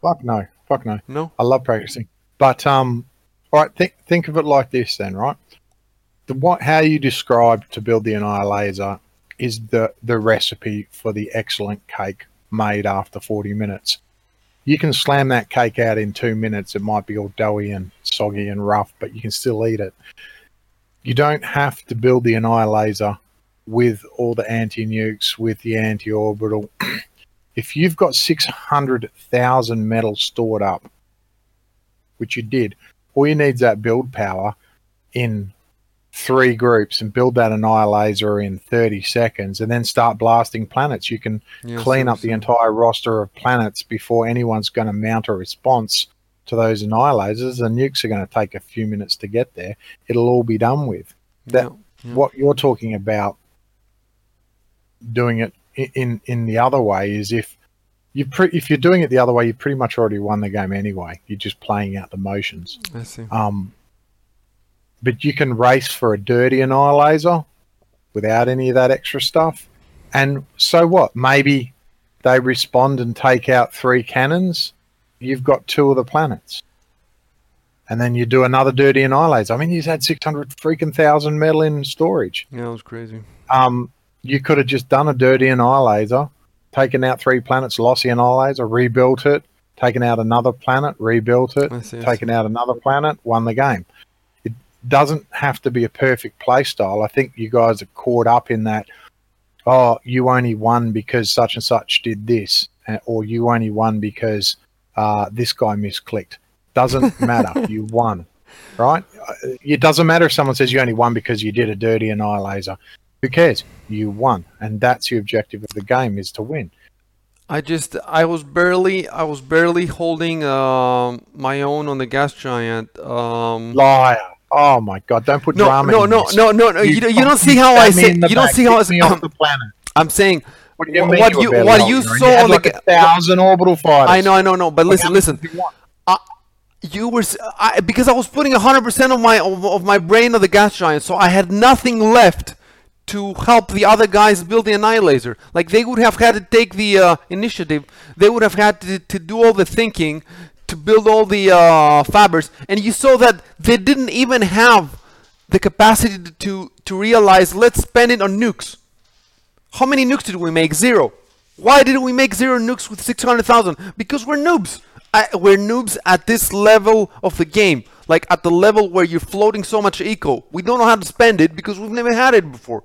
Fuck no. Fuck no. No. I love practicing. But um, all right, think think of it like this then, right? The what how you describe to build the annihilator is the the recipe for the excellent cake made after 40 minutes. You can slam that cake out in two minutes. It might be all doughy and soggy and rough, but you can still eat it. You don't have to build the annihilator with all the anti nukes, with the anti orbital. if you've got 600,000 metal stored up, which you did, all you need is that build power in three groups and build that annihilator in 30 seconds and then start blasting planets. You can Yeah, clean up the entire roster of planets before anyone's going to mount a response to those annihilators. The nukes are going to take a few minutes to get there. It'll all be done with. That Yeah, yeah. what you're talking about doing it in in the other way is if you pre- if you're doing it the other way, you pretty much already won the game anyway. You're just playing out the motions. I see. Um, but you can race for a dirty annihilator without any of that extra stuff. And so what? Maybe they respond and take out three cannons. You've got two of the planets. And then you do another dirty annihilator. I mean, you've had 600 freaking thousand metal in storage. Yeah, it was crazy. Um, you could have just done a dirty annihilator, taken out three planets, lost the annihilator, rebuilt it, taken out another planet, rebuilt it, I see. I see. taken out another planet, won the game. It doesn't have to be a perfect play style. I think you guys are caught up in that. Oh, you only won because such and such did this, uh, or you only won because uh, this guy misclicked. Doesn't matter. you won, right? Uh, It doesn't matter if someone says you only won because you did a dirty annihilator. Who cares? You won, and that's the objective of the game: is to win. I just I was barely I was barely holding um my own on the gas giant. Um Liar! Oh my God! Don't put no drama. no in no this. no no no you, don't- you don't see how I stab say in the you don't back, see how kick me I off the planet. I'm saying What, do you mean what you you- were barely what you her? And saw had on the like ga- a thousand orbital fighters. I know I know no but listen How listen much you were s- I, because I was putting 100% of my of, of my brain on the gas giant so I had nothing left to help the other guys build the annihilator like they would have had to take the uh, initiative they would have had to, to do all the thinking to build all the uh, and you saw that they didn't even have the capacity to, to to realize let's spend it on nukes how many nukes did we make? Zero. Why didn't we make zero nukes with 600,000? Because we're noobs. I, we're noobs at this level of the game. Like at the level where you're floating so much eco. We don't know how to spend it because we've never had it before.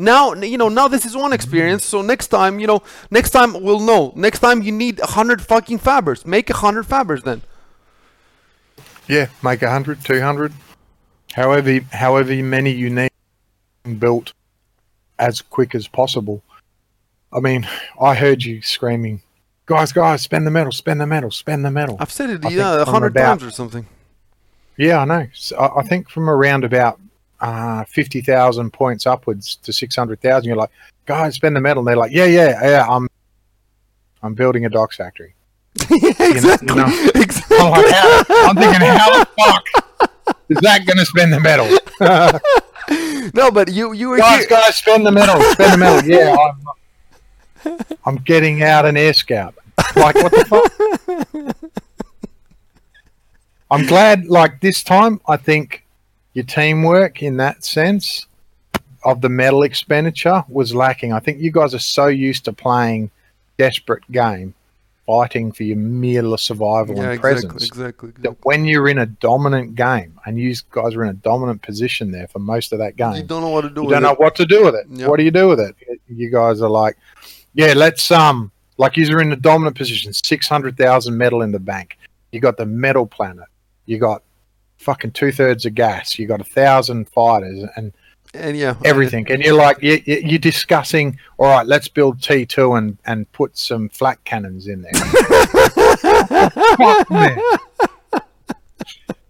Now, you know, now this is one experience. So next time, you know, next time we'll know. Next time you need 100 fucking fabbers. Make 100 fabbers then. Yeah, make 100, 200, however, however many you need built as quick as possible. I mean, I heard you screaming, guys, guys, spend the metal, spend the metal, spend the metal. I've said it, I yeah, a 100 about- times or something. Yeah, I know. So I, I think from around about uh, 50,000 points upwards to 600,000, you're like, guys, spend the metal. And they're like, yeah, yeah, yeah, I'm, I'm building a docks factory. exactly. know. exactly. I'm, like, how, I'm thinking, how the fuck is that going to spend the metal? No, but you you were guys, here. guys, spend the metal, spend the metal. Yeah, I'm, I'm getting out an air scout. Like, what the fuck? I'm glad, like, this time, I think your teamwork in that sense of the metal expenditure was lacking. I think you guys are so used to playing desperate game, fighting for your mere survival Yeah, and exactly, presence exactly. exactly. that when you're in a dominant game and you guys are in a dominant position there for most of that game, You don't know what to do you with don't know it. what to do with it. Yeah. What do you do with it? You guys are like, yeah, let's um, like you're in the dominant position, six hundred thousand metal in the bank. You got the metal planet. You got fucking two thirds of gas. You got a thousand fighters and And yeah, everything. And you're like, you, you- you're discussing. All right, let's build T two and and put some flak cannons in there. Fuck, man.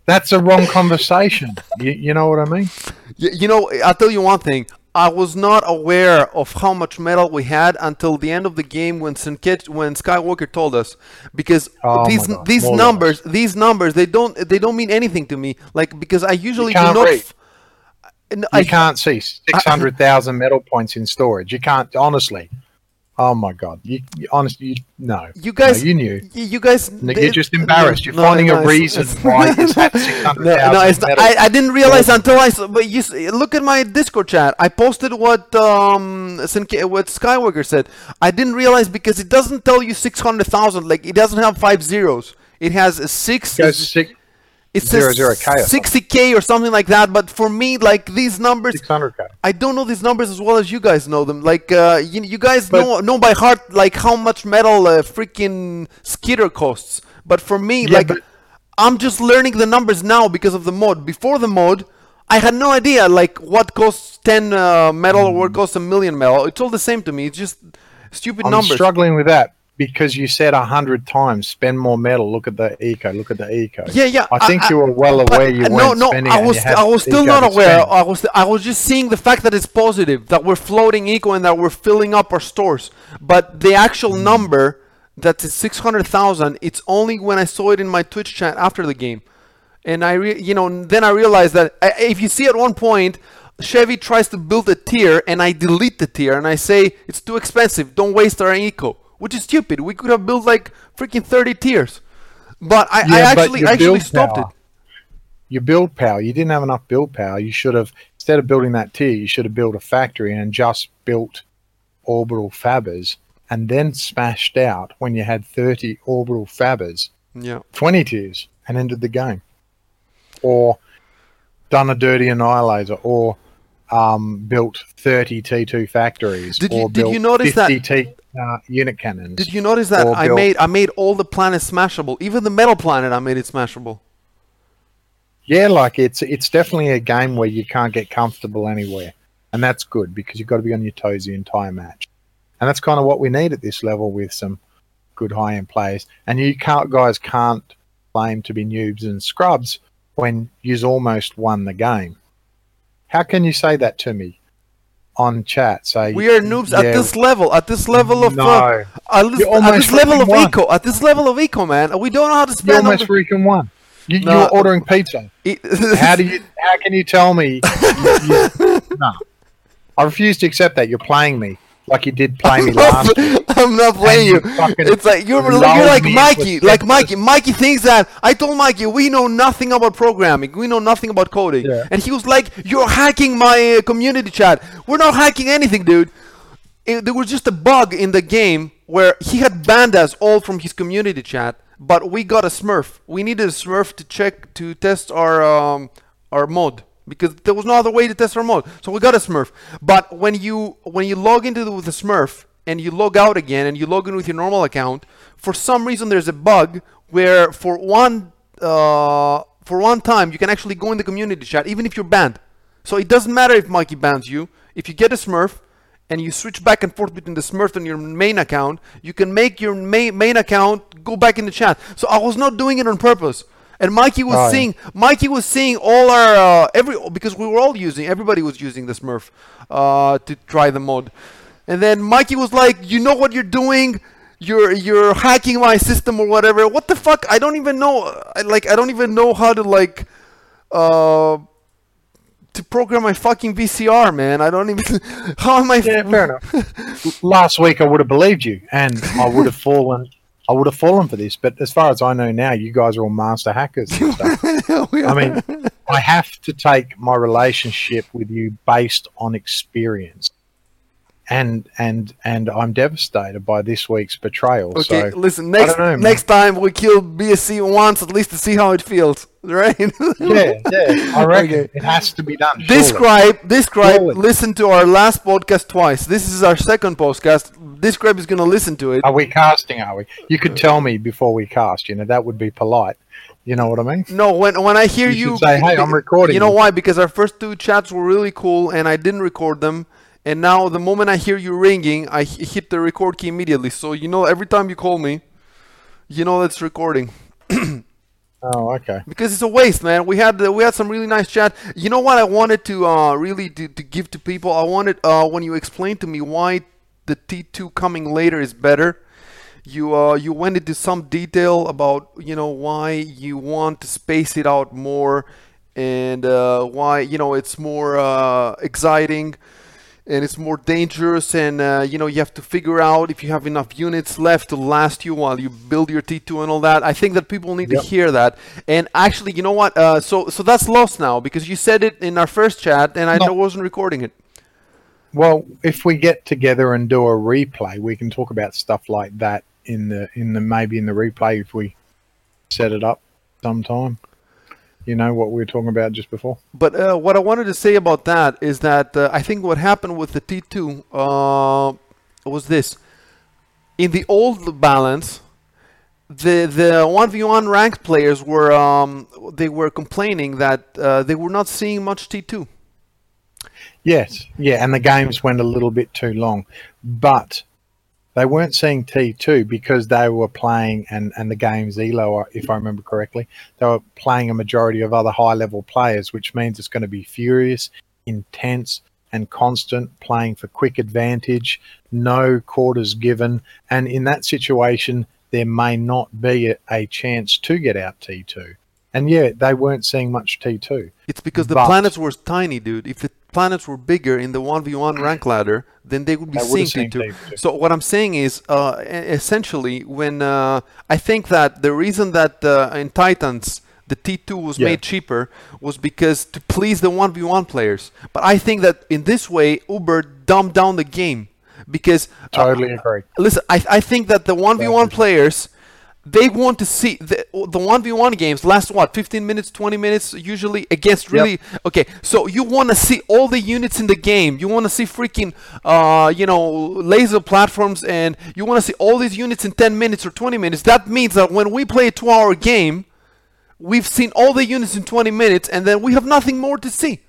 That's a wrong conversation. You, you know what I mean? Y- You know, I'll tell you one thing. I was not aware of how much metal we had until the end of the game when Sinkech, when Skywalker told us, because Oh these these more numbers these numbers they don't they don't mean anything to me. Like because I usually do can't not. read. f- n- You I, can't see six hundred thousand metal points in storage. You can't honestly. Oh my god! You, you honestly, you, no. you guys, No, you knew. you guys, Nick, they- you're just embarrassed. You're no, finding no, a reason it's- why it's at 600,000 No, no, it's not. I, I didn't realize until I. But you s- look at my Discord chat. I posted what um Sinke- what Skywalker said. I didn't realize because it doesn't tell you six hundred thousand. Like it doesn't have five zeros. It has a six. Goes six, It Zero says K or 60k or something like that. But for me, like these numbers, 600k. I don't know these numbers as well as you guys know them. Like uh, you, you guys But- know know by heart like how much metal a freaking skitter costs. But for me, Yeah, like but- I'm just learning the numbers now because of the mod. Before the mod, I had no idea like what costs 10 uh, metal or what costs a million metal. It's all the same to me. It's just stupid I'm numbers. struggling with that because you said a hundred times spend more metal. Look at the eco. Look at the eco. Yeah, yeah. I think you were well aware you uh, weren't no, no. spending I was, I was still not aware. I was, I was just seeing the fact that it's positive that we're floating eco and that we're filling up our stores. But the actual Hmm. number that is six hundred thousand. It's only when I saw it in my Twitch chat after the game, and I, re- you know, then I realized that if you see at one point. Chevy tries to build a Tyr and I delete the Tyr and I say it's too expensive, don't waste our eco, which is stupid. We could have built like freaking 30 Tyrs. But I, I Yeah, but actually your actually stopped power- it. Your build power. You didn't have enough build power. You should have instead of building that Tyr, you should have built a factory and just built orbital fabbers and then smashed out when you had 30 orbital fabbers Yeah. 20 Tyrs and ended the game. Or done a dirty Annihilaser or um, built 30 T2 factories Did you- or did you built notice that- 50 T uh, unit cannons. Did you notice that I built- made I made all the planets smashable, even the metal planet I made it smashable. Yeah, like it's it's definitely a game where you can't get comfortable anywhere. And that's good because you've got to be on your toes the entire match. And that's kind of what we need at this level with some good high end players. And you can't guys can't claim to be noobs and scrubs when you've almost won the game. How can you say that to me on chat? So We are noobs at this level, at this level of uh, at this, at this level of won. eco, at this level of eco, man. We don't know how to you spend. all almost freaking won. You, No. You're ordering pizza. How do you? How can you tell me? you- you- no, I refuse to accept that. You're playing me like you did play me last. I'm not playing you. It's like you're, you're like Mikey, like. Mikey. Mikey thinks that I told Mikey we know nothing about programming, we know nothing about coding, Yeah. and he was like, "You're hacking my uh, community chat." We're not hacking anything, dude. It- there was just a bug in the game where he had banned us all from his community chat, but we got a Smurf. We needed a Smurf to check to test our um, our mod because there was no other way to test our mod. So we got a Smurf. But when you when you log into the, with the Smurf and you log out again and you log in with your normal account, for some reason there's a bug where for one uh, for one time you can actually go in the community chat even if you're banned. So it doesn't matter if Mikey bans you. If you get a Smurf and you switch back and forth between the Smurf and your main account, you can make your main main account go back in the chat. So I was not doing it on purpose. And Mikey was Oh, yeah. seeing Mikey was seeing all our uh, every because we were all using everybody was using the Smurf uh, to try the mod. And then Mikey was like, "You know what you're doing? You're you're hacking my system or whatever. What the fuck? I don't even know. I, like I don't even know how to like uh to program my fucking VCR, man. I don't even. How am I? Yeah, fair enough. Last week I would have believed you, and I would have fallen. I would have fallen for this. But as far as I know now, you guys are all master hackers. And stuff. I mean, I have to take my relationship with you based on experience, and and and I'm devastated by this week's betrayal. Okay, so listen. Next know, next time we kill BSE once at least to see how it feels, right? yeah, yeah, I reckon Okay. it has to be done. surely. Describe, describe, Surely. listen to our last podcast twice. This is our second podcast. Describe is gonna listen to it. Are we casting? Are we? You could tell me before we cast. You know that would be polite. You know what I mean? No, when when I hear You you, should say, "Hey, I'm recording You know you." why? Because our first two chats were really cool, and I didn't record them. And now, the moment I hear you ringing, I hit the record key immediately. So you know, every time you call me, you know that's recording. Oh, okay. because it's a waste, man. We had we had some really nice chat. You know what I wanted to uh, really to, to give to people. I wanted uh, when you explained to me why the T2 coming later is better. You uh, you went into some detail about you know why you want to space it out more, and uh, why you know it's more uh, exciting and it's more dangerous and uh, you know you have to figure out if you have enough units left to last you while you build your T2 and all that. I think that people need Yep. to hear that. And actually, you know what? Uh, so so that's lost now because you said it in our first chat and I No. wasn't recording it. Well, if we get together and do a replay, we can talk about stuff like that in the in the maybe in the replay if we set it up sometime. You know what we were talking about just before. But uh, what I wanted to say about that is that uh, I think what happened with the T2 uh, was this: in the old balance, the the one v one ranked players were um, they were complaining that uh, they were not seeing much T2. Yes, yeah, and the games went a little bit too long, but they weren't seeing T2 because they were playing, and, and the game's ELO, if I remember correctly, they were playing a majority of other high level players, which means it's going to be furious, intense, and constant, playing for quick advantage, no quarters given. And in that situation, there may not be a, a chance to get out T2. And yeah, they weren't seeing much T2. It's because the planets were tiny, dude. If the planets were bigger in the 1v1 rank ladder, then they would be seeing T2. So what I'm saying is, uh, essentially, when uh, I think that the reason that uh, in Titans the T2 was yeah. made cheaper was because to please the 1v1 players. But I think that in this way, Uber dumbed down the game because totally agree. Listen, I, I think that the 1v1 players they want to see the the one v one games last what 15 minutes, 20 minutes usually against really yep. okay. So you want to see all the units in the game. You want to see freaking uh you know laser platforms, and you want to see all these units in 10 minutes or 20 minutes. That means that when we play a two hour game, we've seen all the units in 20 minutes, and then we have nothing more to see.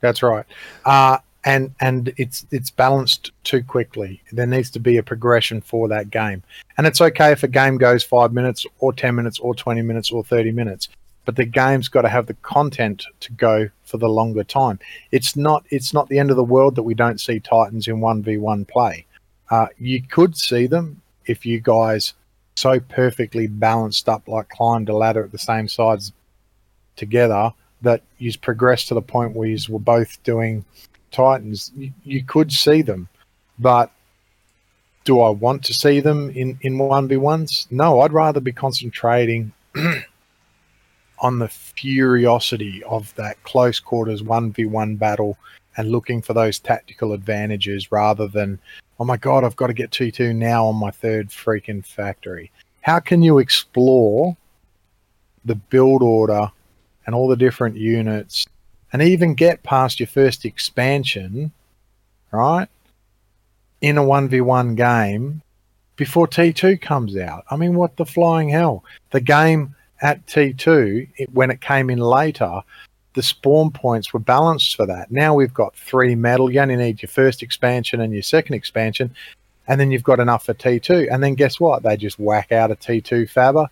That's right. Uh, and and it's it's balanced too quickly. There needs to be a progression for that game, and it's okay if a game goes five minutes or ten minutes or twenty minutes or thirty minutes, but the game's got to have the content to go for the longer time. It's not it's not the end of the world that we don't see Titans in one v one play. Uh, you could see them if you guys so perfectly balanced up like climbed a ladder at the same sides together that you progressed to the point where you were both doing Titans, you, you could see them, but do I want to see them in in one v ones? No, I'd rather be concentrating on the furiosity of that close quarters one v one battle and looking for those tactical advantages rather than oh my god, I've got to get two two now on my third freaking factory. How can you explore the build order and all the different units and even get past your first expansion, right, in a 1v1 game before T2 comes out. I mean, what the flying hell? The game at T2, it, when it came in later, the spawn points were balanced for that. Now we've got three metal. You only need your first expansion and your second expansion, and then you've got enough for T2. And then guess what? They just whack out a T2 fabber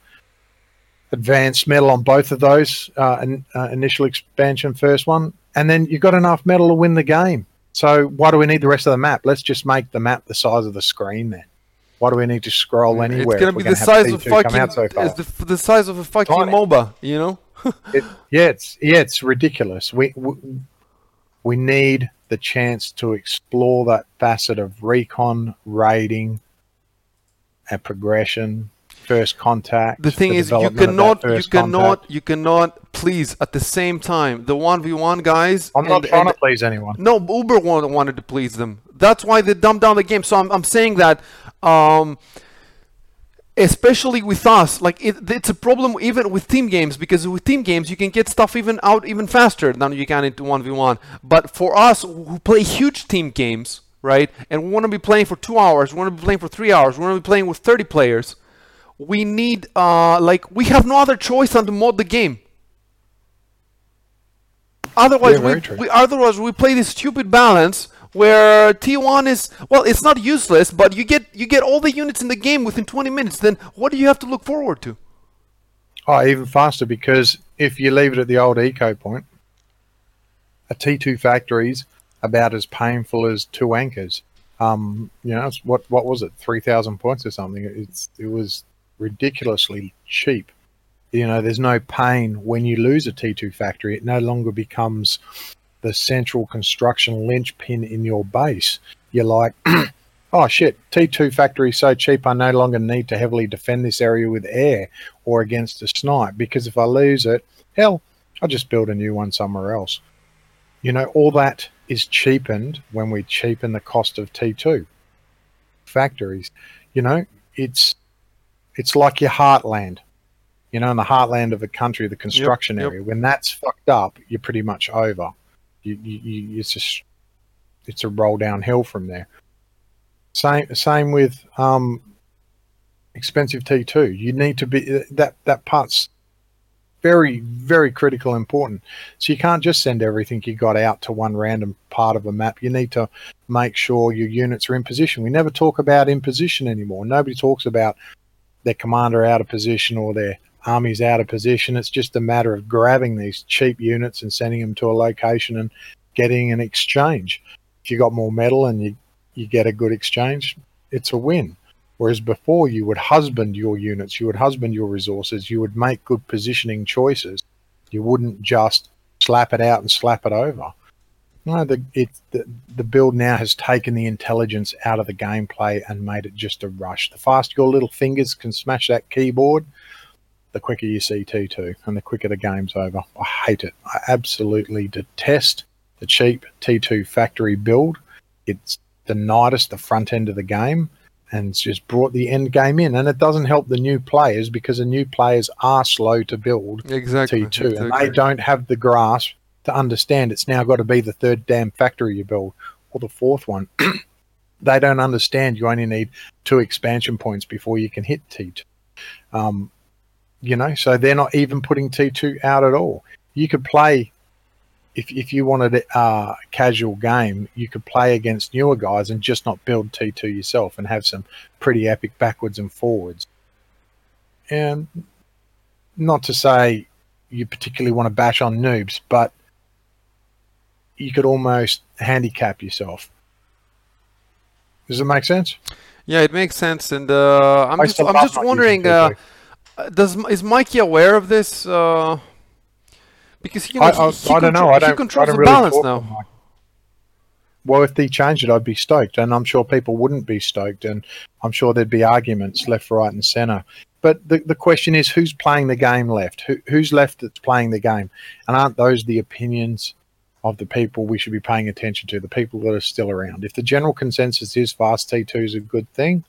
advanced metal on both of those uh, in, uh, initial expansion, first one, and then you've got enough metal to win the game. So why do we need the rest of the map? Let's just make the map the size of the screen then. Why do we need to scroll anywhere? It's going to be the size of fucking so the, the, size of a fucking Tiny. MOBA, you know? it, yeah, it's yeah, it's ridiculous. We, we we need the chance to explore that facet of recon, raiding, and progression first contact. The thing is, you cannot, you cannot, contact. you cannot please at the same time the one v one guys. I'm not and, trying and, to please anyone. No, Uber wanted to please them. That's why they dumbed down the game. So I'm, I'm saying that. Um, especially with us like it, it's a problem even with team games because with team games you can get stuff even out even faster than you can into 1v1 but for us who play huge team games right and we want to be playing for two hours we want to be playing for three hours we want to be playing with 30 players we need uh, like we have no other choice than to mod the game. Otherwise, yeah, we, we, otherwise we play this stupid balance where T1 is well, it's not useless, but you get you get all the units in the game within 20 minutes. Then what do you have to look forward to? Oh, even faster because if you leave it at the old eco point, a T2 factory's about as painful as two anchors. Um, you know, what what was it, three thousand points or something? It's it was ridiculously cheap. You know, there's no pain when you lose a T2 factory. It no longer becomes the central construction linchpin in your base. You're like, oh shit, T2 factory so cheap, I no longer need to heavily defend this area with air or against a snipe because if I lose it, hell, I'll just build a new one somewhere else. You know, all that is cheapened when we cheapen the cost of T2 factories. You know, it's it's like your heartland. you know, in the heartland of a country, the construction yep. area. When that's fucked up, you're pretty much over. You, you, you, it's just it's a roll downhill from there. Same same with um, expensive T2. You need to be that that part's very very critical important. So you can't just send everything you got out to one random part of a map. You need to make sure your units are in position. We never talk about in position anymore. Nobody talks about their commander out of position or their army's out of position. It's just a matter of grabbing these cheap units and sending them to a location and getting an exchange. If you got more metal and you you get a good exchange, it's a win. Whereas before, you would husband your units, you would husband your resources, you would make good positioning choices. You wouldn't just slap it out and slap it over. No, the it the, the build now has taken the intelligence out of the gameplay and made it just a rush. The faster your little fingers can smash that keyboard, the quicker you see T2 and the quicker the game's over. I hate it. I absolutely detest the cheap T2 factory build. It's denied us the front end of the game and it's just brought the end game in. And it doesn't help the new players because the new players are slow to build exactly, T2 exactly. and they don't have the grasp to understand it's now got to be the third damn factory you build or the fourth one. they don't understand you only need two expansion points before you can hit T2. Um, you know, so they're not even putting T2 out at all. You could play if if you wanted a uh, casual game, you could play against newer guys and just not build T2 yourself and have some pretty epic backwards and forwards. And not to say you particularly want to bash on noobs, but you could almost handicap yourself. Does it make sense? Yeah, it makes sense, and uh, I'm just I'm just wondering, uh, does is Mikey aware of this? Uh, because you know, I, he, I, he I don't know. I don't, I controls don't the balance now. Well, if they changed it, I'd be stoked, and I'm sure people wouldn't be stoked, and I'm sure there'd be arguments left, right, and centre. But the, the question is, who's playing the game left? Who, who's left that's playing the game? And aren't those the opinions of the people we should be paying attention to, the people that are still around? If the general consensus is fast T2 is a good thing,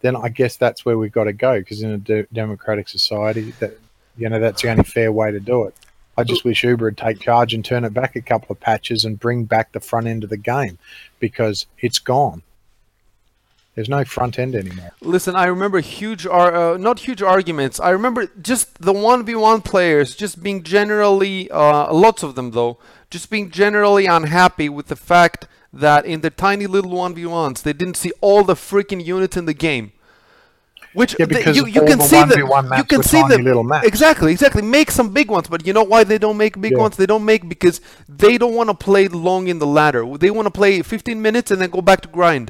then I guess that's where we've got to go, because in a de- democratic society, that you know that's the only fair way to do it. I just wish Uber would take charge and turn it back a couple of patches and bring back the front end of the game because it's gone. There's no front end anymore. Listen, I remember huge, ar- uh, not huge arguments. I remember just the one v one players just being generally, uh, lots of them though, just being generally unhappy with the fact that in the tiny little one v ones they didn't see all the freaking units in the game. Which Yeah, the- you, you can the see the 1v1 you can see the little maps. exactly exactly make some big ones, but you know why they don't make big Yeah. ones? They don't make because they don't want to play long in the ladder. They want to play 15 minutes and then go back to grind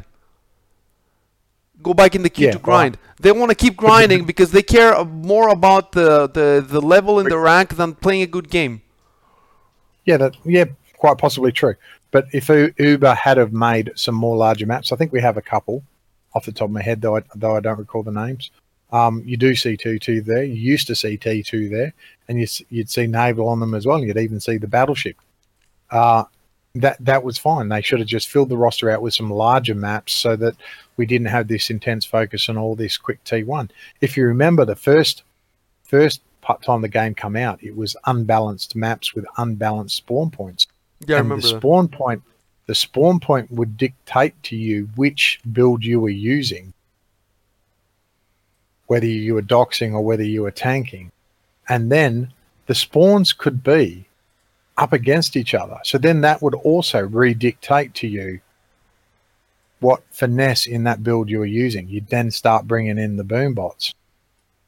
go back in the queue Yeah, to well, grind. they want to keep grinding because they care more about the, the, the level in the rank than playing a good game. Yeah, that yeah, quite possibly true. But if Uber had have made some more larger maps, I think we have a couple off the top of my head, though I, though I don't recall the names. Um, you do see T2 there. You used to see T2 there, and you, you'd see naval on them as well. You'd even see the battleship. Uh, that that was fine. They should have just filled the roster out with some larger maps so that we didn't have this intense focus on all this quick T1. If you remember the first first time the game come out, it was unbalanced maps with unbalanced spawn points. Yeah, I and remember the that. spawn point the spawn point would dictate to you which build you were using whether you were doxing or whether you were tanking and then the spawns could be up against each other so then that would also redictate to you what finesse in that build you were using you'd then start bringing in the boom bots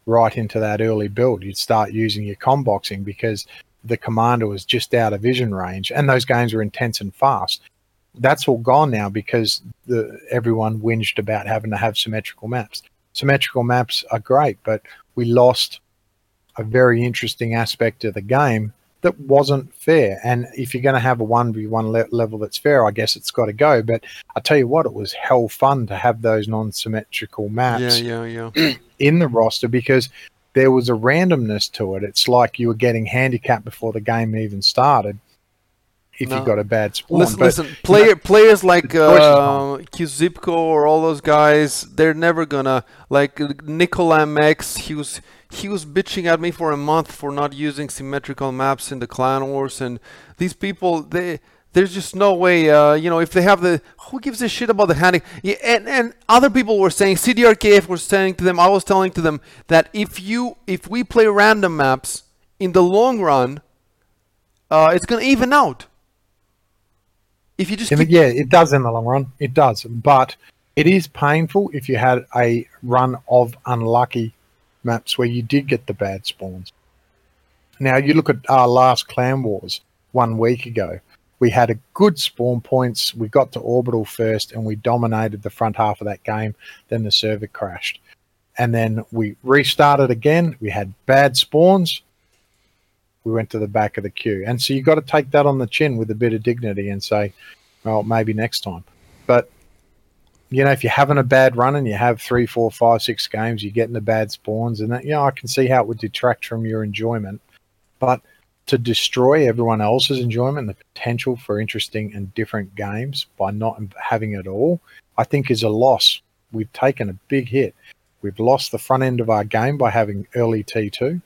right into that early build you'd start using your comboxing because the commander was just out of vision range and those games were intense and fast. That's all gone now because the everyone whinged about having to have symmetrical maps. Symmetrical maps are great but we lost a very interesting aspect of the game that wasn't fair and if you're going to have a 1v1 le- level that's fair i guess it's got to go but i tell you what it was hell fun to have those non-symmetrical maps Yeah, yeah, yeah. in the roster because there was a randomness to it. It's like you were getting handicapped before the game even started. if No. you got a bad spawn. Listen, but listen player, players like uh, Kuzipko or all those guys, they're never gonna like Nicola MX. He was he was bitching at me for a month for not using symmetrical maps in the Clan Wars, and these people they. There's just no way, uh, you know, if they have the, who gives a shit about the handing? Yeah, and, and other people were saying, CDRKF was saying to them, I was telling to them that if you, if we play random maps in the long run, uh, it's gonna even out. If you just keep yeah, it does in the long run. It does, but it is painful if you had a run of unlucky maps where you did get the bad spawns. Now you look at our last clan wars one week ago. We had a good spawn points. We got to orbital first, and we dominated the front half of that game. Then the server crashed, and then we restarted again. We had bad spawns. We went to the back of the queue, and so you got to take that on the chin with a bit of dignity and say, well, maybe next time. But you know, if you're having a bad run and you have three, four, five, six games, you're getting the bad spawns, and that, you know, I can see how it would detract from your enjoyment. But to destroy everyone else's enjoyment, the potential for interesting and different games by not having it all, I think is a loss. We've taken a big hit. We've lost the front end of our game by having early T2,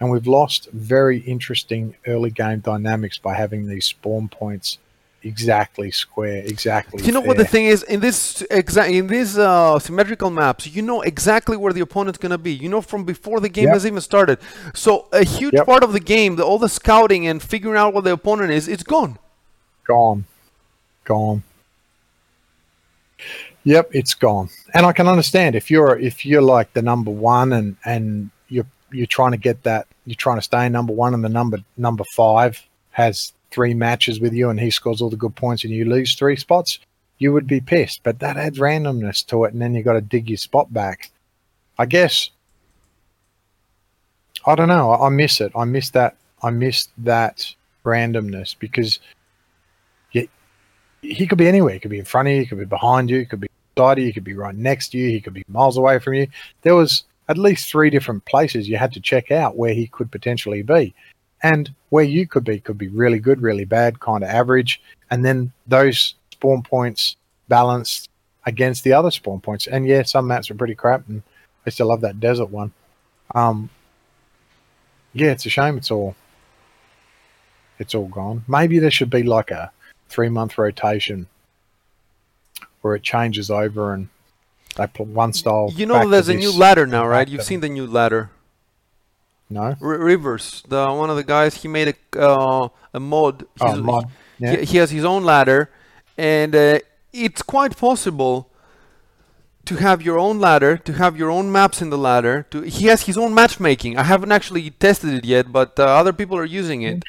and we've lost very interesting early game dynamics by having these spawn points exactly square, exactly. You know what the thing is in this exa- in these uh, symmetrical maps, you know exactly where the opponent's gonna be. You know from before the game Yep. has even started. So a huge Yep. part of the game, the, all the scouting and figuring out what the opponent is, it's gone. gone, gone. Yep, it's gone. And I can understand if you're if you're like the number one and and you're you're trying to get that you're trying to stay number one and the number number five has three matches with you and he scores all the good points and you lose three spots, you would be pissed. But that adds randomness to it and then you got to dig your spot back. I guess I don't know. I, miss it. I miss that. I miss that randomness because he could be anywhere. He could be in front of you, he could be behind you, he could be beside you, he could be right next to you, he could be miles away from you. There was at least three different places you had to check out where he could potentially be. And where you could be could be really good, really bad, kind of average. And then those spawn points balanced against the other spawn points. And yeah, some maps are pretty crap and I still love that desert one. Um yeah, it's a shame it's all it's all gone. Maybe there should be like a three month rotation where it changes over and they put one style. You know, there's a new ladder now, right? You've seen the new ladder. No, R- Rivers, the one of the guys, he made a uh, a mod. oh, mod. Yeah. he, he has his own ladder, and uh, it's quite possible to have your own ladder, to have your own maps in the ladder. To he has his own matchmaking. I haven't actually tested it yet, but uh, other people are using it.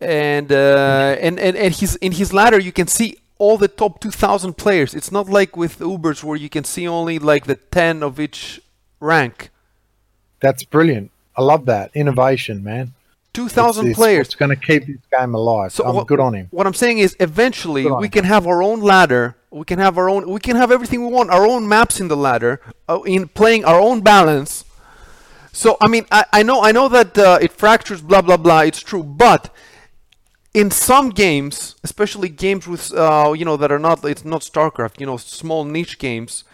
And uh, and and and his in his ladder you can see all the top 2,000 players. It's not like with Ubers where you can see only like the 10 of each rank. That's brilliant. I love that innovation, man. 2,000 It's- it's players. It's going to keep this game alive. So I'm what- good on him. What I'm saying is, eventually, we him. can have our own ladder. We can have our own. We can have everything we want. Our own maps in the ladder, uh, in playing our own balance. So I mean, I, I know I know that uh, it fractures, blah blah blah. It's true, but in some games, especially games with uh, you know that are not it's not StarCraft, you know, small niche games.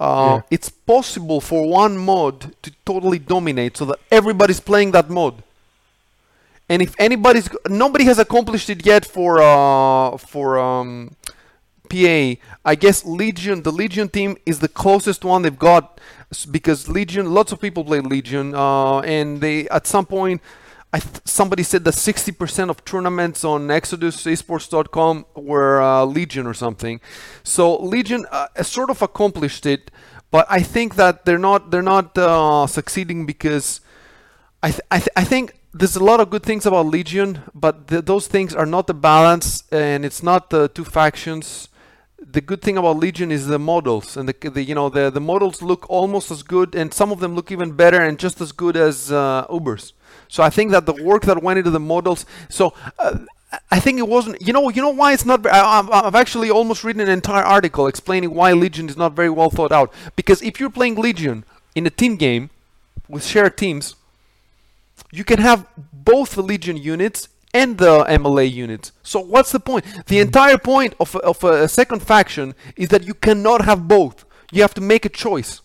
Uh, Yeah. It's possible for one mod to totally dominate, so that everybody's playing that mod. And if anybody's nobody has accomplished it yet for uh, for um, PA, I guess Legion, the Legion team is the closest one they've got because Legion, lots of people play Legion, uh, and they at some point, th- somebody said that 60% of tournaments on ExodusEsports.com were uh, Legion or something. So Legion uh, sort of accomplished it, but I think that they're not they're not uh, succeeding because I th- I, th- I think there's a lot of good things about Legion, but th- those things are not the balance, and it's not the two factions. The good thing about Legion is the models, and the, the you know the the models look almost as good, and some of them look even better and just as good as uh, Ubers. So I think that the work that went into the models. So uh, I think it wasn't. You know, you know why it's not. I, I've- I've actually almost written an entire article explaining why Legion is not very well thought out. Because if you're playing Legion in a team game with shared teams, you can have both the Legion units and the MLA units. So what's the point? The entire point of of a second faction is that you cannot have both. You have to make a choice.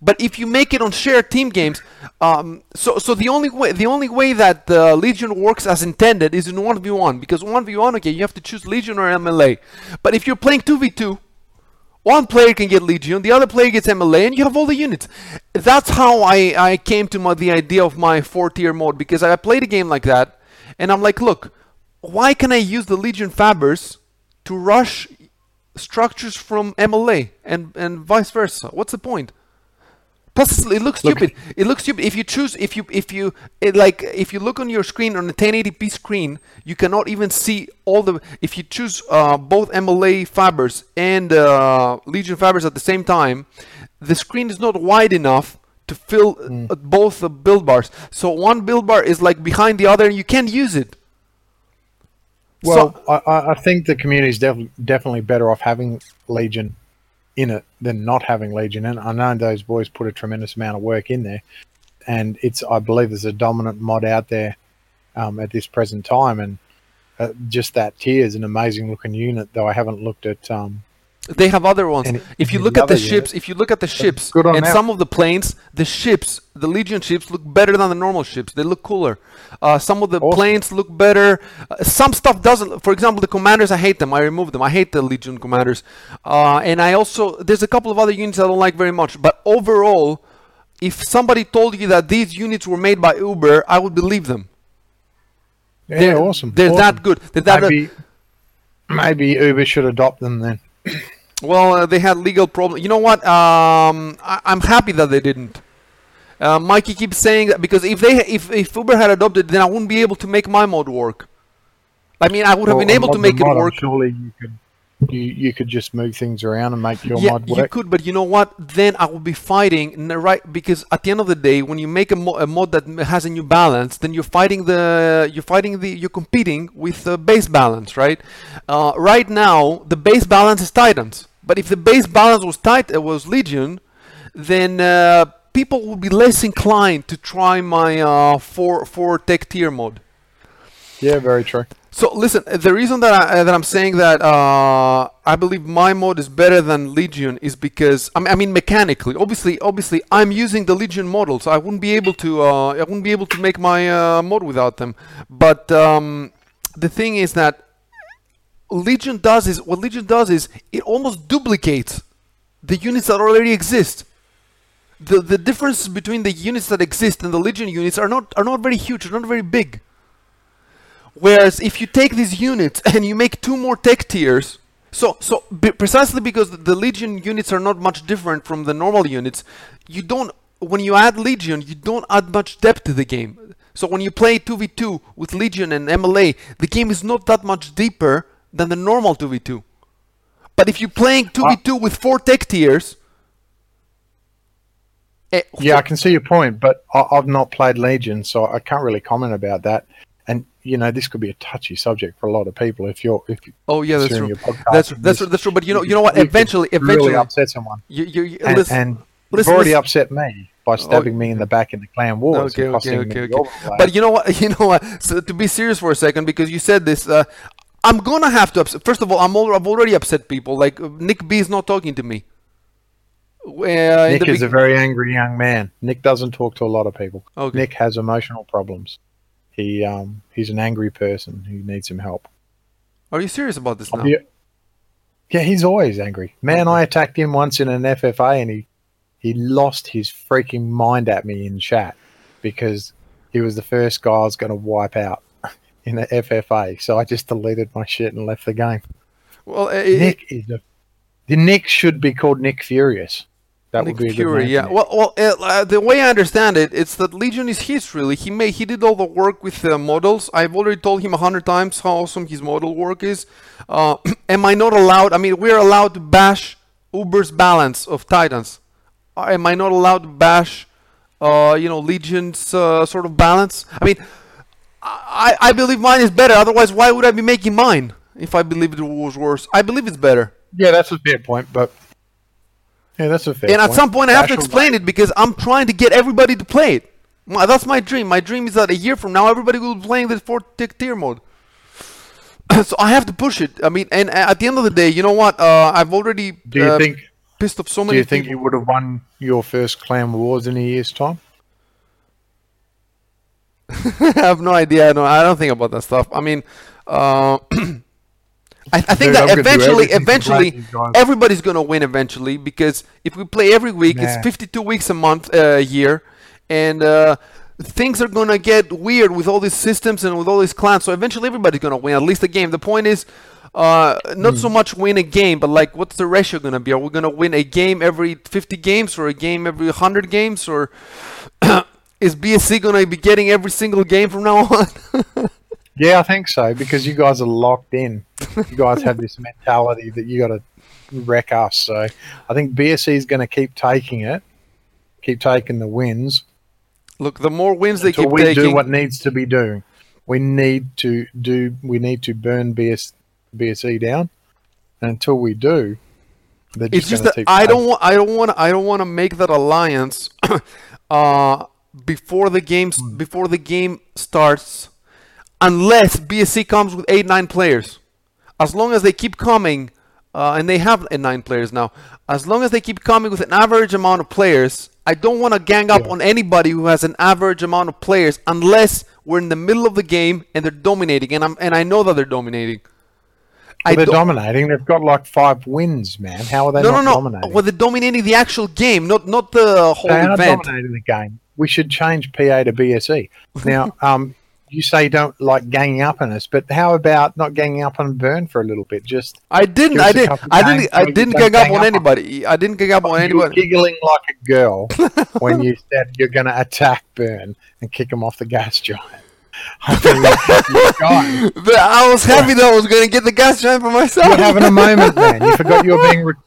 But if you make it on shared team games, um, so so the only way the only way that the Legion works as intended is in one v one because one v one okay you have to choose Legion or MLA. But if you're playing two v two, one player can get Legion, the other player gets MLA, and you have all the units. That's how I I came to my, the idea of my four tier mode because I played a game like that, and I'm like, look, why can I use the Legion Fabbers to rush structures from MLA and and vice versa? What's the point? Plus, it looks Look- stupid. It looks stupid if you choose if you if you it, like if you look on your screen on a 1080p screen, you cannot even see all the. If you choose uh, both MLA fabbers and uh, Legion fabbers at the same time, the screen is not wide enough to fill uh, both the build bars. So one build bar is like behind the other, and you can't use it. Well, So- I, I I think the community is def- definitely better off having Legion in it than not having Legion. And I know those boys put a tremendous amount of work in there, and it's I believe there's a dominant mod out there um, at this present time, and uh, just that Tyr is an amazing looking unit. Though I haven't looked at um, They have other ones. If you look at the ships, if you look at the ships and some of the planes, the ships, the Legion ships look better than the normal ships. They look cooler. Uh, some of the Awesome. planes look better. Uh, some stuff doesn't. For example, the commanders, I hate them. I remove them. I hate the Legion commanders. Uh, and I also there's a couple of other units I don't like very much. But overall, if somebody told you that these units were made by Uber, I would believe them. yeah, they're, awesome. They're awesome. that good. They're that. Maybe maybe Uber should adopt them then. Well, uh, they had legal problems. You know what? Um, I- I'm happy that they didn't. Uh, Mikey keeps saying that because if they if, if Uber had adopted, then I wouldn't be able to make my mod work. I mean, I would have Well, been able to make it work. Surely you could you, you could just move things around and make your Yeah, mod work. you could, but you know what? Then I would be fighting right because at the end of the day, when you make a, mo- a mod that has a new balance, then you're fighting the you're fighting the you're competing with the base balance, right? Uh, right now, the base balance is Titans, but if the base balance was tight uh, was Legion, then uh, people would be less inclined to try my uh, four four tech tier mod. Yeah, very true. So listen, uh, the reason that I, uh, that I'm saying that uh, I believe my mode is better than Legion is because I mean, I mean mechanically. Obviously, obviously, I'm using the Legion model, so I wouldn't be able to uh, I wouldn't be able to make my uh, mod without them. But um, the thing is that Legion does is what Legion does is it almost duplicates the units that already exist. The the differences between the units that exist and the Legion units are not are not very huge, are not very big. Whereas if you take these units and you make two more tech tiers, so so be, precisely because the Legion units are not much different from the normal units, you don't when you add Legion, you don't add much depth to the game. So when you play 2v2 with Legion and MLA, the game is not that much deeper than the normal 2v2. But if you're playing 2v2 with four tech tiers, eh, Yeah, I can see your point, but I, I've not played Legion, so I can't really comment about that. You know, this could be a touchy subject for a lot of people. If you're, if oh yeah, that's true. your podcast, That's that's this- true, that's true. But you know, you know what? could Eventually, really eventually, upset someone, you, you, you and, listen, and listen, already listen. upset me by stabbing me in the back in the clan wars. Okay, okay, okay, okay. But you know what? You know what? So to be serious for a second, because you said this, uh, I'm gonna have to upset. First of all, I'm al- I've already upset people. Like uh, Nick B is not talking to me. Uh, Nick is a very angry young man. Nick doesn't talk to a lot of people. Okay. Nick has emotional problems. He um he's an angry person who needs some help. Are you serious about this now? Yeah, he's always angry. Man, I attacked him once in an FFA and he he lost his freaking mind at me in chat because he was the first guy I was going to wipe out in the FFA. So I just deleted my shit and left the game. Well, it- Nick is a the Nick should be called Nick Furious. That Nick would be a good Fury, yeah. Well, well, uh, uh, the way I understand it, it's that Legion is his. Really, he made he did all the work with the models. I've already told him a hundred times how awesome his model work is. Uh, am I not allowed? I mean, we're allowed to bash Uber's balance of Titans. Uh, Am I not allowed to bash, uh, you know, Legion's uh, sort of balance? I mean, I I believe mine is better. Otherwise, why would I be making mine if I believed it was worse? I believe it's better. yeah, that's a fair point, but yeah, that's a fair and point. at some point I have to explain it because I'm trying to get everybody to play it. My, that's my dream. My dream is that a year from now, everybody will be playing this fourth tick tier mode. so I have to push it. I mean, and at the end of the day, you know what? Uh, I've already Do you uh, think? pissed off so many. Do you think people. you would have won your first clan wars in a year's time? I have no idea. No, I don't think about that stuff. I mean, uh, I, I think Dude, I'm that eventually, eventually, play everybody's gonna win eventually because if we play every week, Nah. it's 52 weeks a month, uh, a year, and uh, things are gonna get weird with all these systems and with all these clans. So eventually, everybody's gonna win at least a game. The point is. Uh, not Hmm. so much win a game, but like, what's the ratio gonna be? Are we gonna win a game every 50 games, or a game every 100 games, or is BSE gonna be getting every single game from now on? Yeah, I think so because you guys are locked in. You guys have this mentality that you got to wreck us. So I think BSE is going to keep taking it, keep taking the wins Look, the more wins they keep we taking, do what needs to be doing. We need to do. We need to burn BS, BSE down. And until we do, they're just it's just that keep I don't want, I don't want, I don't want to make that alliance uh, before the games, Hmm. before the game starts, unless BSE comes with eight, nine players. As long as they keep coming, uh, and they have nine players now. As long as they keep coming with an average amount of players, I don't want to gang up Yeah. on anybody who has an average amount of players, unless we're in the middle of the game and they're dominating, and I'm and I know that they're dominating. Well, they're dominating. They've got like five wins, man. How are they no, not no, no. dominating? Well, they're dominating the actual game, not not the whole they are dominating the game. We should change PA to BSE. Now, um, you say you don't like ganging up on us, but how about not ganging up on Burn for a little bit? Just I didn't. I didn't. I didn't. I didn't gang up gang on up on- anybody. I didn't gang up on you were anybody. giggling like a girl when you said you're going to attack Burn and kick him off the gas giant. I you're. But I was happy that I was going to get the gas giant for myself. You're having a moment, man. You forgot you were being. Re-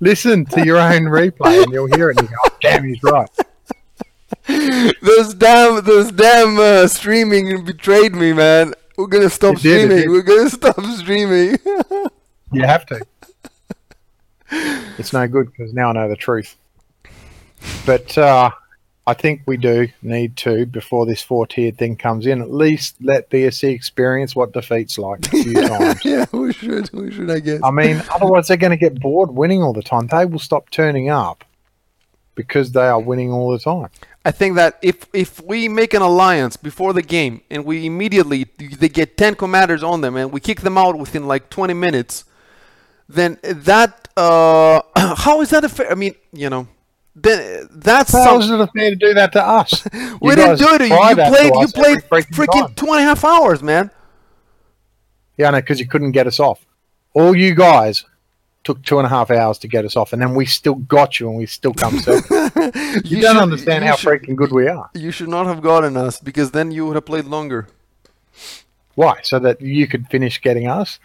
Listen to your own replay, and you'll hear it. And you go, oh, "Damn, he's right." those damn, those damn uh, streaming betrayed me, man. We're gonna stop It streaming. did. We're gonna stop streaming. You have to. It's no good because now I know the truth. But uh, I think we do need to, before this four tiered thing comes in, at least let BSE experience what defeat's like a few times. yeah, we should. We should. I guess. I mean, otherwise they're going to get bored winning all the time. They will stop turning up because they are winning all the time. I think that if if we make an alliance before the game and we immediately they get ten commanders on them and we kick them out within like twenty minutes, then that uh how is that a fair? I mean, you know, then that's How some, is it fair to do that to us? we didn't do it. to You, you played you played freaking time. two and a half hours, man. Yeah, I know, because you couldn't get us off. All you guys took two and a half hours to get us off, and then we still got you, and we still come second. You, You don't should- understand you how should- freaking good we are. You should not have gotten us because then you would have played longer. Why? So that you could finish getting us?